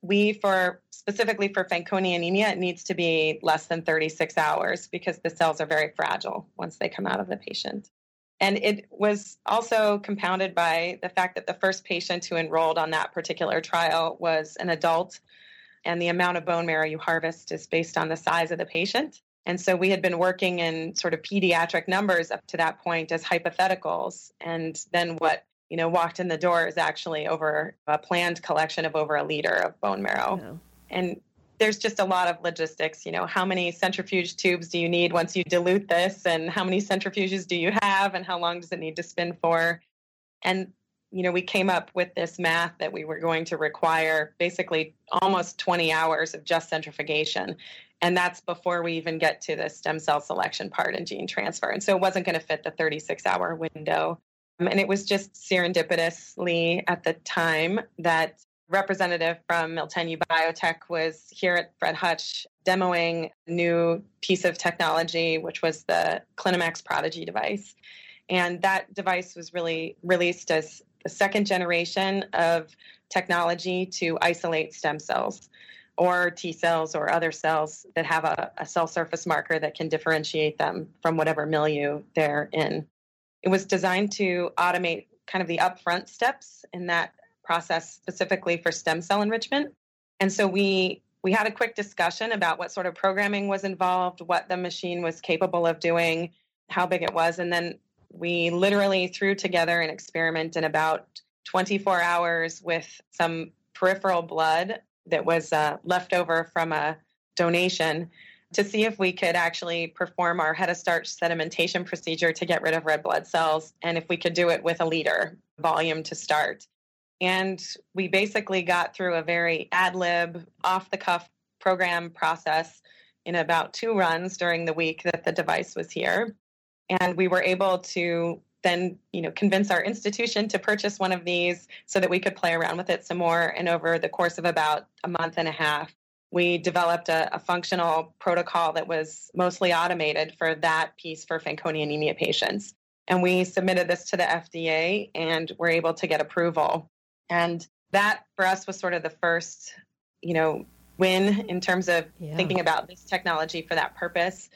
We, for specifically for Fanconi anemia, it needs to be less than 36 hours because the cells are very fragile once they come out of the patient. And it was also compounded by the fact that the first patient who enrolled on that particular trial was an adult, and the amount of bone marrow you harvest is based on the size of the patient. And so we had been working in sort of pediatric numbers up to that point as hypotheticals. And then what you know walked in the door is actually over a planned collection of over a liter of bone marrow. Oh. And there's just a lot of logistics. You know, how many centrifuge tubes do you need once you dilute this, and how many centrifuges do you have, and how long does it need to spin for? And you know, we came up with this math that we were going to require basically almost 20 hours of just centrifugation. And that's before we even get to the stem cell selection part and gene transfer. And so it wasn't going to fit the 36 hour window. And it was just serendipitously at the time that representative from Miltenyi Biotech was here at Fred Hutch demoing a new piece of technology, which was the Clinimax Prodigy device. And that device was really released as the second generation of technology to isolate stem cells or T cells or other cells that have a, a, cell surface marker that can differentiate them from whatever milieu they're in. It was designed to automate kind of the upfront steps in that process specifically for stem cell enrichment. And so we we had a quick discussion about what sort of programming was involved, what the machine was capable of doing, how big it was, and then we literally threw together an experiment in about 24 hours with some peripheral blood that was uh, left over from a donation to see if we could actually perform our head of starch sedimentation procedure to get rid of red blood cells and if we could do it with a liter volume to start. And we basically got through a very ad lib, off the cuff program process in about two runs during the week that the device was here. And we were able to then you know convince our institution to purchase one of these so that we could play around with it some more and over the course of about a month and a half we developed a, a, functional protocol that was mostly automated for that piece for Fanconi anemia patients. And we submitted this to the FDA and were able to get approval. And that for us was sort of the first, you know, win in terms of yeah. thinking about this technology for that purpose.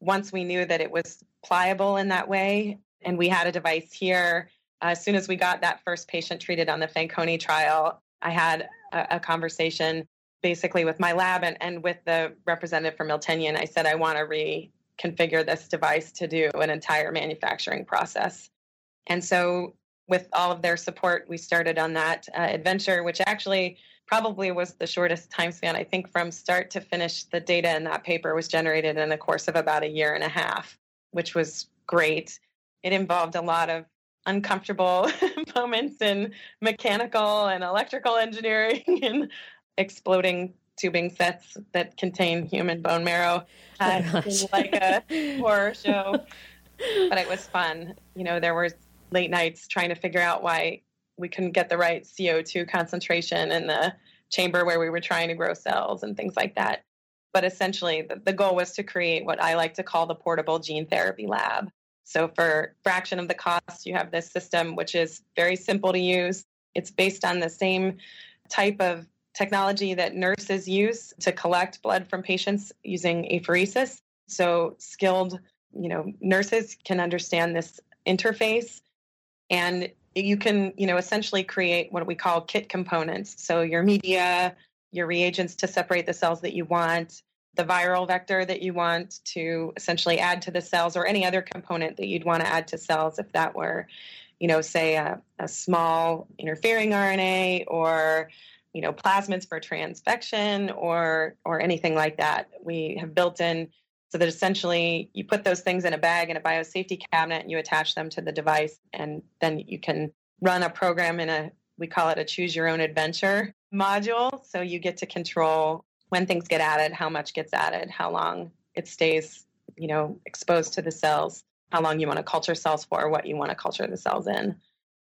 Once we knew that it was pliable in that way, and we had a device here, as soon as we got that first patient treated on the Fanconi trial, I had a, a conversation basically with my lab and, and with the representative from Miltenyi. I said, I want to reconfigure this device to do an entire manufacturing process. And so, with all of their support, we started on that uh, adventure, which actually probably was the shortest time span. I think from start to finish, the data in that paper was generated in a course of about a year and a half, which was great. It involved a lot of uncomfortable moments in mechanical and electrical engineering and exploding tubing sets that contain human bone marrow uh, oh like a horror show but it was fun you know there were late nights trying to figure out why we couldn't get the right co2 concentration in the chamber where we were trying to grow cells and things like that. But essentially the, the goal was to create what i like to call the portable gene therapy lab. So for fraction of the cost you have this system which is very simple to use. It's based on the same type of technology that nurses use to collect blood from patients using apheresis. So skilled, you know, nurses can understand this interface and you can, you know, essentially create what we call kit components. So your media, your reagents to separate the cells that you want, the viral vector that you want to essentially add to the cells or any other component that you'd want to add to cells if that were, you know, say a, a small interfering RNA or you know plasmids for transfection or or anything like that we have built in so that essentially you put those things in a bag in a biosafety cabinet and you attach them to the device and then you can run a program in a we call it a choose your own adventure module. So you get to control when things get added how much gets added how long it stays you know exposed to the cells how long you want to culture cells for what you want to culture the cells in.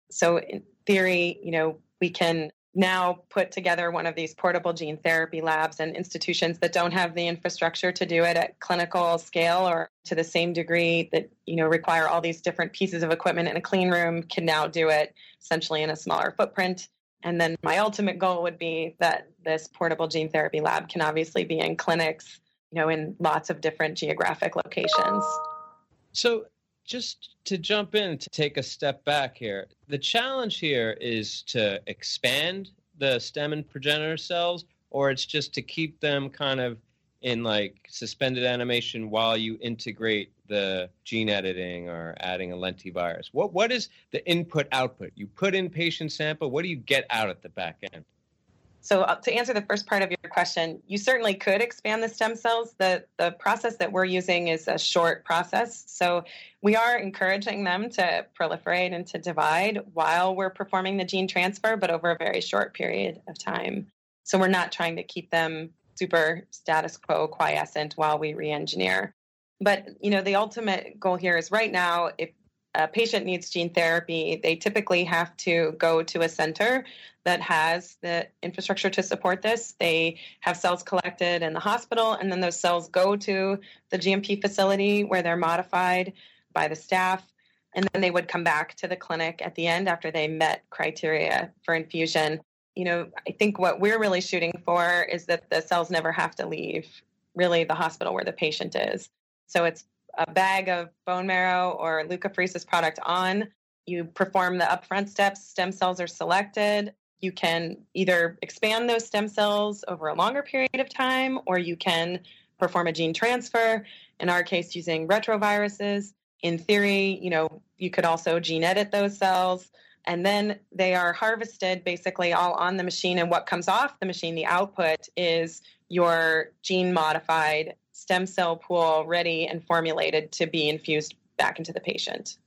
So in theory you know we can now put together one of these portable gene therapy labs and institutions that don't have the infrastructure to do it at clinical scale or to the same degree that you know require all these different pieces of equipment in a clean room can now do it essentially in a smaller footprint. And then my ultimate goal would be that this portable gene therapy lab can obviously be in clinics you know in lots of different geographic locations. So just to jump in to take a step back here, the challenge here is to expand the stem and progenitor cells, or it's just to keep them kind of in like suspended animation while you integrate the gene editing or adding a lentivirus. What what is the input output? You put in patient sample, what do you get out at the back end? So uh, to answer the first part of your question, you certainly could expand the stem cells. The the process that we're using is a short process. So we are encouraging them to proliferate and to divide while we're performing the gene transfer, but over a very short period of time. So we're not trying to keep them super status quo quiescent while we re-engineer. But you know, the ultimate goal here is right now, if a patient needs gene therapy, they typically have to go to a center that has the infrastructure to support this. They have cells collected in the hospital, and then those cells go to the GMP facility where they're modified by the staff. And then they would come back to the clinic at the end after they met criteria for infusion. You know, I think what we're really shooting for is that the cells never have to leave really the hospital where the patient is. So it's a bag of bone marrow or leukapheresis product on. You perform the upfront steps, stem cells are selected. You can either expand those stem cells over a longer period of time, or you can perform a gene transfer, in our case, using retroviruses. In theory, you know, you could also gene edit those cells and then they are harvested basically all on the machine and what comes off the machine the output is your gene modified stem cell pool ready and formulated to be infused back into the patient.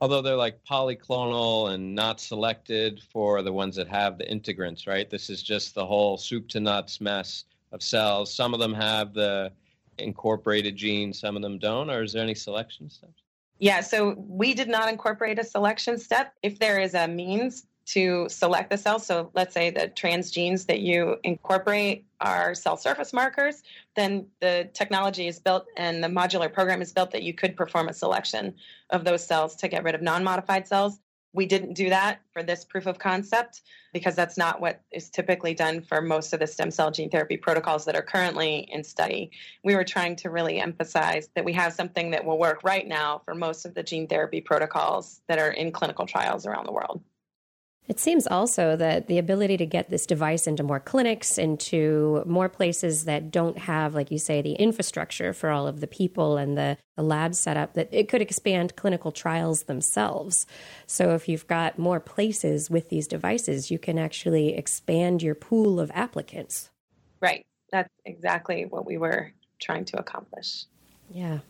Although they're like polyclonal and not selected for the ones that have the integrants, right? This is just the whole soup to nuts mess of cells. Some of them have the incorporated gene, some of them don't, or is there any selection steps? Yeah, so we did not incorporate a selection step. If there is a means to select the cells. So let's say the transgenes that you incorporate are cell surface markers, then the technology is built and the modular program is built that you could perform a selection of those cells to get rid of non modified cells. We didn't do that for this proof of concept because that's not what is typically done for most of the stem cell gene therapy protocols that are currently in study. We were trying to really emphasize that we have something that will work right now for most of the gene therapy protocols that are in clinical trials around the world. It seems also that the ability to get this device into more clinics, into more places that don't have, like you say, the infrastructure for all of the people and the, the lab setup, that it could expand clinical trials themselves. So if you've got more places with these devices, you can actually expand your pool of applicants. Right. That's exactly what we were trying to accomplish. Yeah.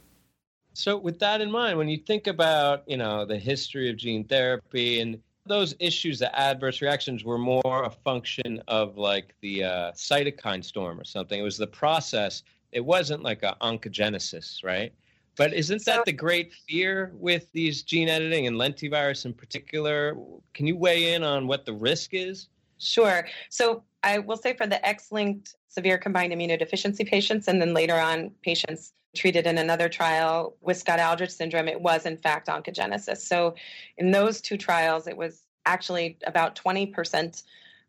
So with that in mind, when you think about, you know, the history of gene therapy and those issues, the adverse reactions, were more a function of like the uh, cytokine storm or something. It was the process. It wasn't like a oncogenesis, right? But isn't that the great fear with these gene editing and lentivirus in particular? Can you weigh in on what the risk is? Sure. So I will say for the X-linked severe combined immunodeficiency patients, and then later on patients treated in another trial with Scott Aldrich syndrome, it was in fact oncogenesis. So in those two trials, it was actually about 20%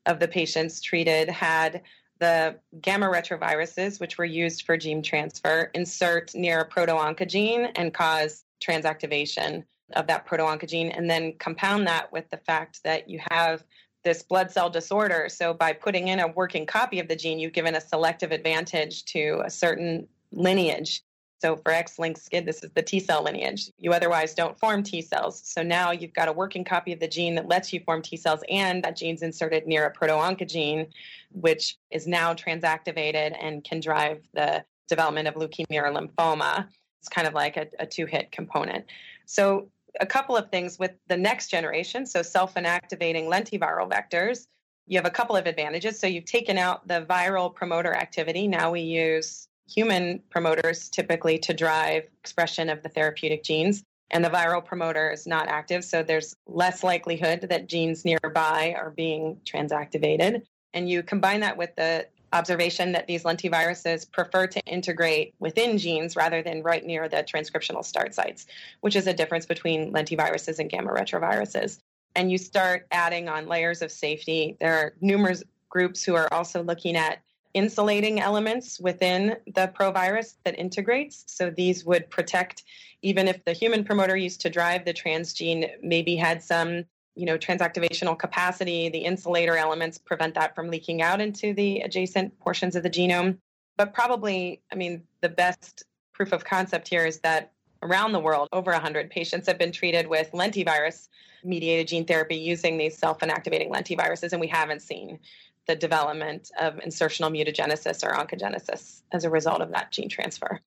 of the patients treated had the gamma retroviruses, which were used for gene transfer, insert near a proto-oncogene and cause transactivation of that proto-oncogene, and then compound that with the fact that you have this blood cell disorder. So by putting in a working copy of the gene, you've given a selective advantage to a certain lineage. So for X-linked SCID, this is the T cell lineage. You otherwise don't form T cells. So now you've got a working copy of the gene that lets you form T cells, and that gene's inserted near a proto-oncogene, which is now transactivated and can drive the development of leukemia or lymphoma. It's kind of like a, a two-hit component. So a couple of things with the next generation, so self-inactivating lentiviral vectors. You have a couple of advantages. So you've taken out the viral promoter activity. Now we use human promoters typically to drive expression of the therapeutic genes and the viral promoter is not active so there's less likelihood that genes nearby are being transactivated and you combine that with the observation that these lentiviruses prefer to integrate within genes rather than right near the transcriptional start sites which is a difference between lentiviruses and gamma retroviruses and you start adding on layers of safety there are numerous groups who are also looking at insulating elements within the provirus that integrates. So these would protect, even if the human promoter used to drive the transgene maybe had some, you know, transactivational capacity, the insulator elements prevent that from leaking out into the adjacent portions of the genome. But probably, I mean, the best proof of concept here is that around the world, over 100 patients have been treated with lentivirus mediated gene therapy using these self inactivating lentiviruses, and we haven't seen the development of insertional mutagenesis or oncogenesis as a result of that gene transfer.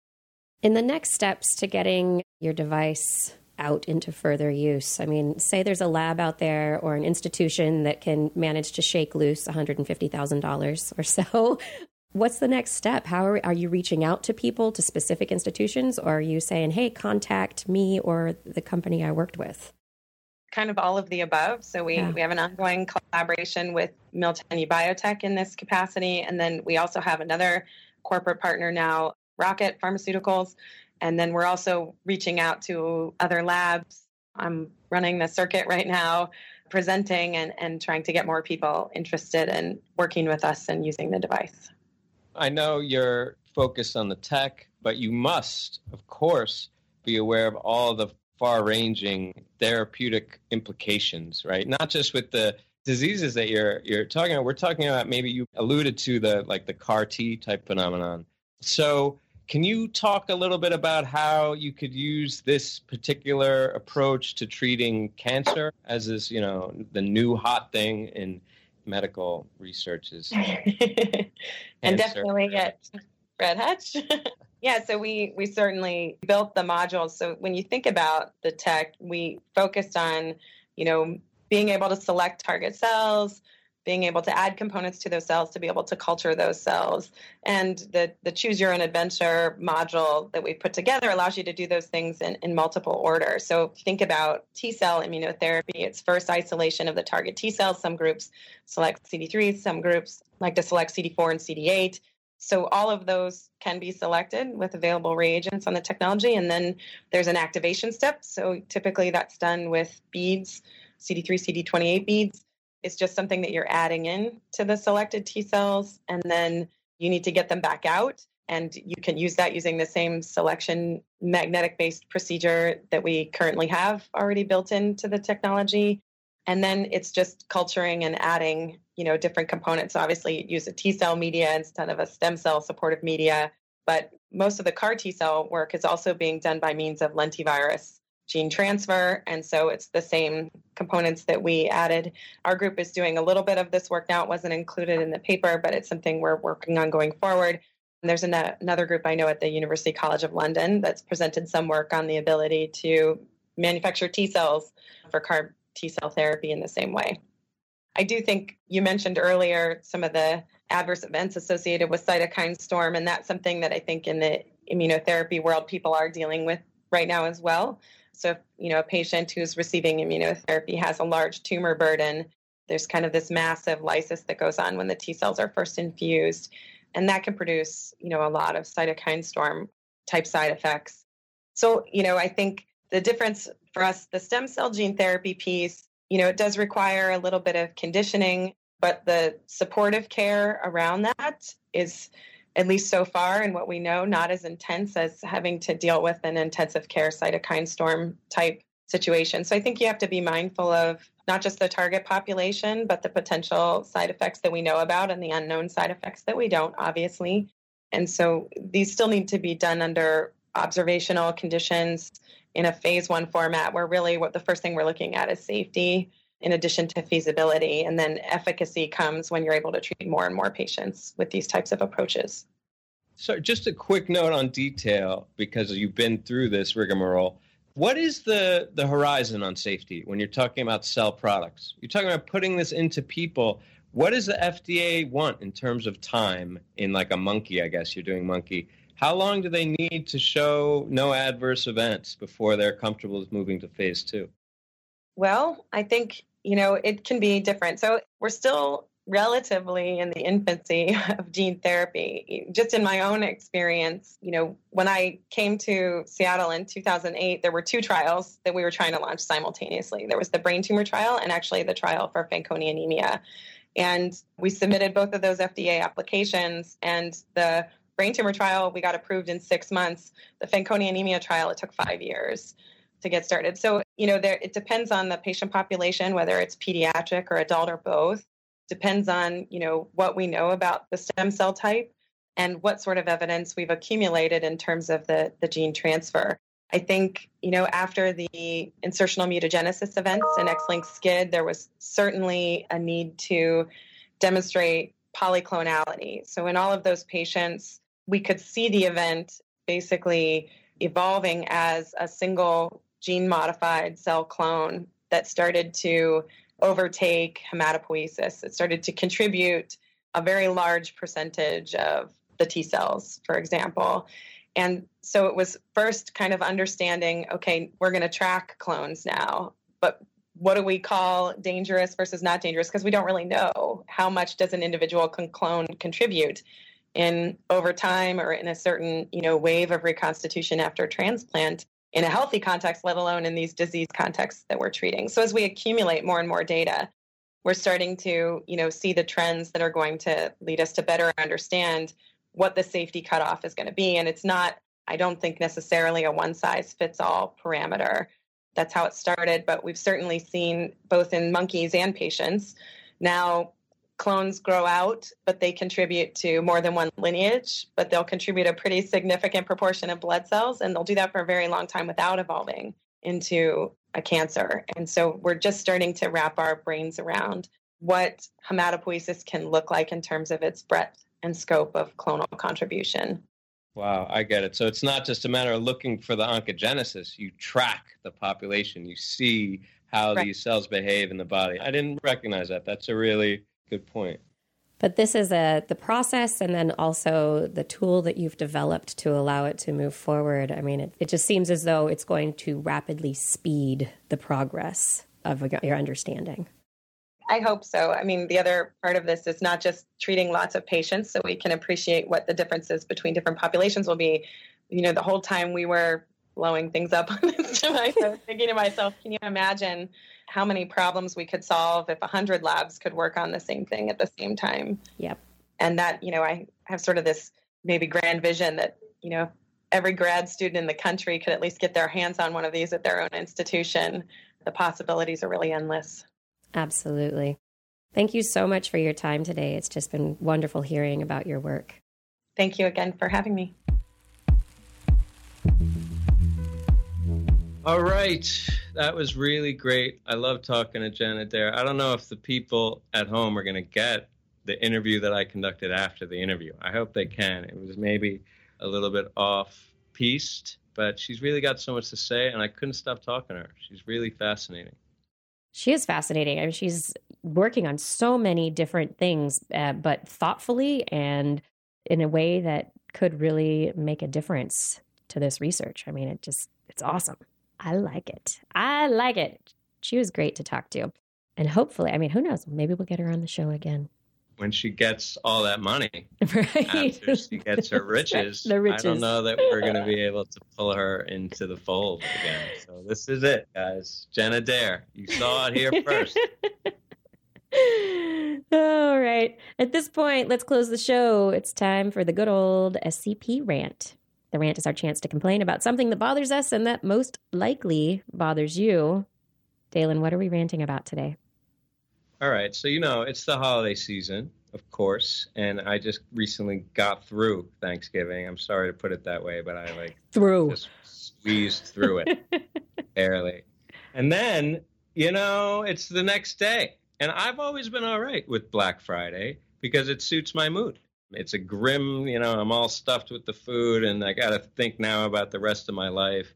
In the next steps to getting your device out into further use, I mean, say there's a lab out there or an institution that can manage to shake loose $150,000 or so. What's the next step? How are, are you reaching out to people, to specific institutions, or are you saying, hey, contact me or the company I worked with? kind of all of the above. So we, yeah. we have an ongoing collaboration with Miltenyi Biotech in this capacity. And then we also have another corporate partner now, Rocket Pharmaceuticals. And then we're also reaching out to other labs. I'm running the circuit right now, presenting and, and trying to get more people interested in working with us and using the device. I know you're focused on the tech, but you must, of course, be aware of all the far ranging therapeutic implications, right? Not just with the diseases that you're you're talking about. We're talking about maybe you alluded to the like the CAR T type phenomenon. So can you talk a little bit about how you could use this particular approach to treating cancer as is, you know, the new hot thing in medical research is and definitely at Fred Hutch. Yeah, so we we certainly built the modules. So when you think about the tech, we focused on, you know, being able to select target cells, being able to add components to those cells to be able to culture those cells. And the, the Choose Your Own Adventure module that we put together allows you to do those things in, in multiple order. So think about T cell immunotherapy. It's first isolation of the target T cells. Some groups select CD3, some groups like to select CD4 and CD8. So all of those can be selected with available reagents on the technology. And then there's an activation step. So typically that's done with beads, CD3, CD28 beads it's just something that you're adding in to the selected T cells, and then you need to get them back out. And you can use that using the same selection magnetic based procedure that we currently have already built into the technology. And then it's just culturing and adding, you know, different components. Obviously, use a T cell media instead of a stem cell supportive media. But most of the CAR T cell work is also being done by means of lentivirus gene transfer. And so it's the same components that we added. Our group is doing a little bit of this work now. It wasn't included in the paper, but it's something we're working on going forward. And there's an, another group I know at the University College of London that's presented some work on the ability to manufacture T cells for CAR T cell therapy in the same way. I do think you mentioned earlier some of the adverse events associated with cytokine storm, and that's something that I think in the immunotherapy world people are dealing with right now as well. So, if, you know, a patient who's receiving immunotherapy has a large tumor burden, there's kind of this massive lysis that goes on when the T cells are first infused. And that can produce, you know, a lot of cytokine storm type side effects. So, you know, I think the difference for us, the stem cell gene therapy piece, you know, it does require a little bit of conditioning, but the supportive care around that is at least so far and what we know, not as intense as having to deal with an intensive care cytokine storm type situation. So I think you have to be mindful of not just the target population, but the potential side effects that we know about and the unknown side effects that we don't, obviously. And so these still need to be done under observational conditions in a phase one format where really what the first thing we're looking at is safety in addition to feasibility. And then efficacy comes when you're able to treat more and more patients with these types of approaches. So, just a quick note on detail because you've been through this rigmarole. What is the, the horizon on safety when you're talking about cell products? You're talking about putting this into people. What does the FDA want in terms of time in like a monkey? I guess you're doing monkey. How long do they need to show no adverse events before they're comfortable with moving to phase two? Well, I think, you know, it can be different. So we're still relatively in the infancy of gene therapy. Just in my own experience, you know, when I came to Seattle in 2008, there were two trials that we were trying to launch simultaneously. There was the brain tumor trial and actually the trial for Fanconi anemia. And we submitted both of those FDA applications and the brain tumor trial we got approved in 6 months. The Fanconi anemia trial it took 5 years to get started. So, you know, there it depends on the patient population, whether it's pediatric or adult or both. Depends on, you know, what we know about the stem cell type and what sort of evidence we've accumulated in terms of the, the gene transfer. I think, you know, after the insertional mutagenesis events in X-linked SCID, there was certainly a need to demonstrate polyclonality. So in all of those patients, we could see the event basically evolving as a single gene modified cell clone that started to overtake hematopoiesis. It started to contribute a very large percentage of the T cells, for example. And so it was first kind of understanding okay, we're going to track clones now, but what do we call dangerous versus not dangerous? Because we don't really know how much does an individual clone contribute in over time or in a certain you know wave of reconstitution after transplant in a healthy context, let alone in these disease contexts that we're treating. So as we accumulate more and more data, we're starting to, you know, see the trends that are going to lead us to better understand what the safety cutoff is going to be. And it's not, I don't think necessarily a one size fits all parameter. That's how it started, but we've certainly seen both in monkeys and patients now clones grow out, but they contribute to more than one lineage, but they'll contribute a pretty significant proportion of blood cells, and they'll do that for a very long time without evolving into a cancer. And so we're just starting to wrap our brains around what hematopoiesis can look like in terms of its breadth and scope of clonal contribution. Wow, I get it. So it's not just a matter of looking for the oncogenesis. You track the population. You see how right. these cells behave in the body. I didn't recognize that. That's a really Good point. But this is a the process and then also the tool that you've developed to allow it to move forward. I mean, it, it just seems as though it's going to rapidly speed the progress of your understanding. I hope so. I mean, the other part of this is not just treating lots of patients so we can appreciate what the differences between different populations will be. You know, the whole time we were blowing things up on this device, I was thinking to myself, can you imagine how many problems we could solve if 100 labs could work on the same thing at the same time? Yep. And that, you know, I have sort of this maybe grand vision that, you know, every grad student in the country could at least get their hands on one of these at their own institution. The possibilities are really endless. Absolutely. Thank you so much for your time today. It's just been wonderful hearing about your work. Thank you again for having me. All right. That was really great. I love talking to Jenna Adair. I don't know if the people at home are going to get the interview that I conducted after the interview. I hope they can. It was maybe a little bit off pieced, but she's really got so much to say, and I couldn't stop talking to her. She's really fascinating. She is fascinating. I mean, she's working on so many different things, uh, but thoughtfully and in a way that could really make a difference to this research. I mean, it just, it's awesome. I like it. I like it. She was great to talk to. And hopefully, I mean, who knows? Maybe we'll get her on the show again. When she gets all that money, right. after she gets her riches, the riches. I don't know that we're going to be able to pull her into the fold again. So this is it, guys. Jenna Adair, you saw it here first. all right. At this point, let's close the show. It's time for the good old SCP rant. The rant is our chance to complain about something that bothers us and that most likely bothers you. Dalen, what are we ranting about today? All right. So, you know, it's the holiday season, of course. And I just recently got through Thanksgiving. I'm sorry to put it that way, but I like through just squeezed through it barely. And then, you know, it's the next day. And I've always been all right with Black Friday because it suits my mood. It's a grim, you know, I'm all stuffed with the food and I got to think now about the rest of my life.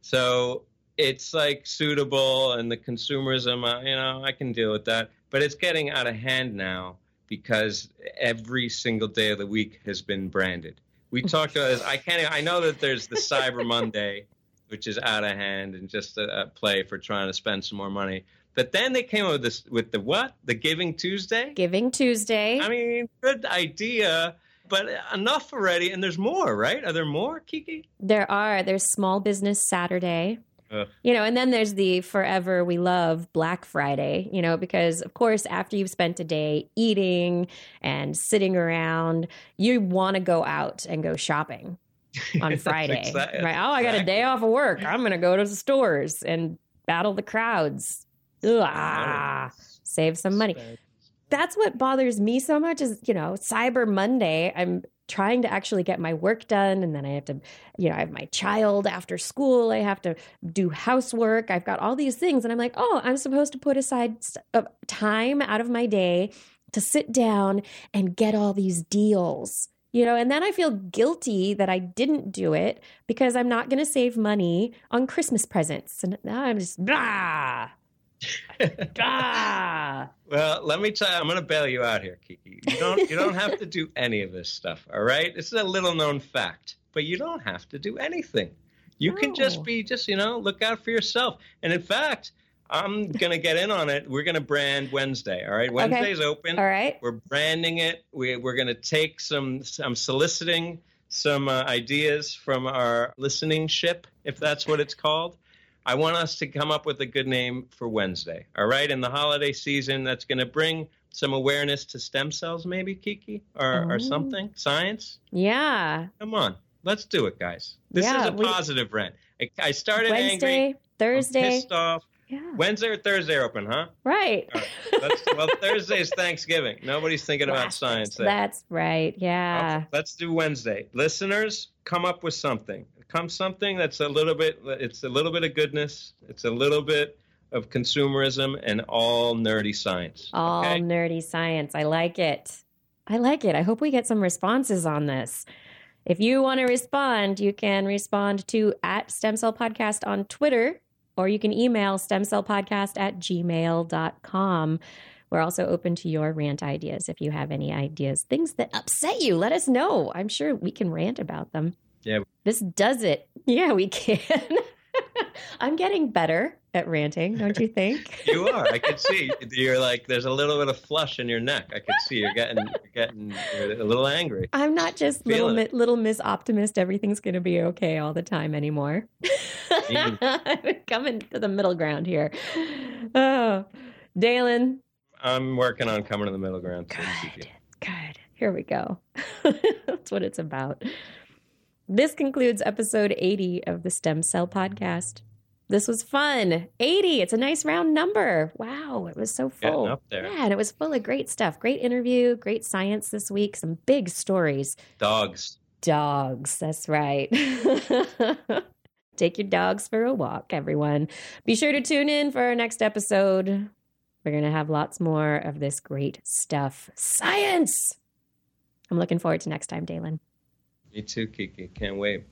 So it's like suitable and the consumerism, uh, you know, I can deal with that but it's getting out of hand now because every single day of the week has been branded. We talked about this. I can't. I know that there's the Cyber Monday, which is out of hand and just a, a, play for trying to spend some more money. But then they came up with this with the what? The Giving Tuesday. Giving Tuesday. I mean, good idea, but enough already. And there's more, right? Are there more, Kiki? There are. There's Small Business Saturday. Ugh. You know, and then there's the forever we love Black Friday, you know, because of course, after you've spent a day eating and sitting around, you want to go out and go shopping on Friday. exactly. Right. Oh, I got a day off of work. I'm going to go to the stores and battle the crowds. Ugh, save some money. That's what bothers me so much is, you know, Cyber Monday. I'm trying to actually get my work done and then i have to you know i have my child after school i have to do housework i've got all these things and i'm like oh i'm supposed to put aside uh, time out of my day to sit down and get all these deals you know and then i feel guilty that i didn't do it because i'm not going to save money on christmas presents and now i'm just blah ah. Well, let me tell you, I'm going to bail you out here, Kiki. You don't you don't have to do any of this stuff. All right, this is a little known fact, but you don't have to do anything. You can just be just you know look out for yourself. And in fact, I'm going to get in on it. We're going to brand Wednesday. All right, Wednesday's okay. open. All right, we're branding it. We, we're going to take some. I'm soliciting some uh, ideas from our listening ship, if that's what it's called. I want us to come up with a good name for Wednesday. All right, in the holiday season, that's going to bring some awareness to stem cells, maybe Kiki, or, oh. or something. Science. Yeah. Come on, let's do it, guys. This yeah, is a we, positive rant. I, I started angry. Wednesday, angry, Thursday, pissed off. Yeah. Wednesday or Thursday open, huh? Right. right. well, Thursday's Thanksgiving. Nobody's thinking about science. There. That's right. Yeah. Okay, let's do Wednesday. Listeners, come up with something come something that's a little bit it's a little bit of goodness it's a little bit of consumerism and all nerdy science all okay? nerdy science i like it i like it i hope we get some responses on this if you want to respond you can respond to at stem cell podcast on twitter or you can email stemcellpodcast at gmail.com We're also open to your rant ideas. If you have any ideas, things that upset you, let us know. I'm sure we can rant about them. Yeah. This does it. Yeah, we can. I'm getting better at ranting, don't you think? you are. I can see you're like there's a little bit of flush in your neck. I can see you're getting you're getting you're a little angry. I'm not just little Feeling little Miss Optimist. Everything's going to be okay all the time anymore. I'm coming to the middle ground here. Oh, Dalen, I'm working on coming to the middle ground. Good. Good. Here we go. That's what it's about. This concludes episode 80 of the Stem Cell Podcast. This was fun. 80. It's a nice round number. Wow. It was so full. up there. Yeah, and it was full of great stuff. Great interview, great science this week, some big stories. Dogs. Dogs. That's right. Take your dogs for a walk, everyone. Be sure to tune in for our next episode. We're going to have lots more of this great stuff. Science! I'm looking forward to next time, Dalen. Me too, Kiki. Can't wait.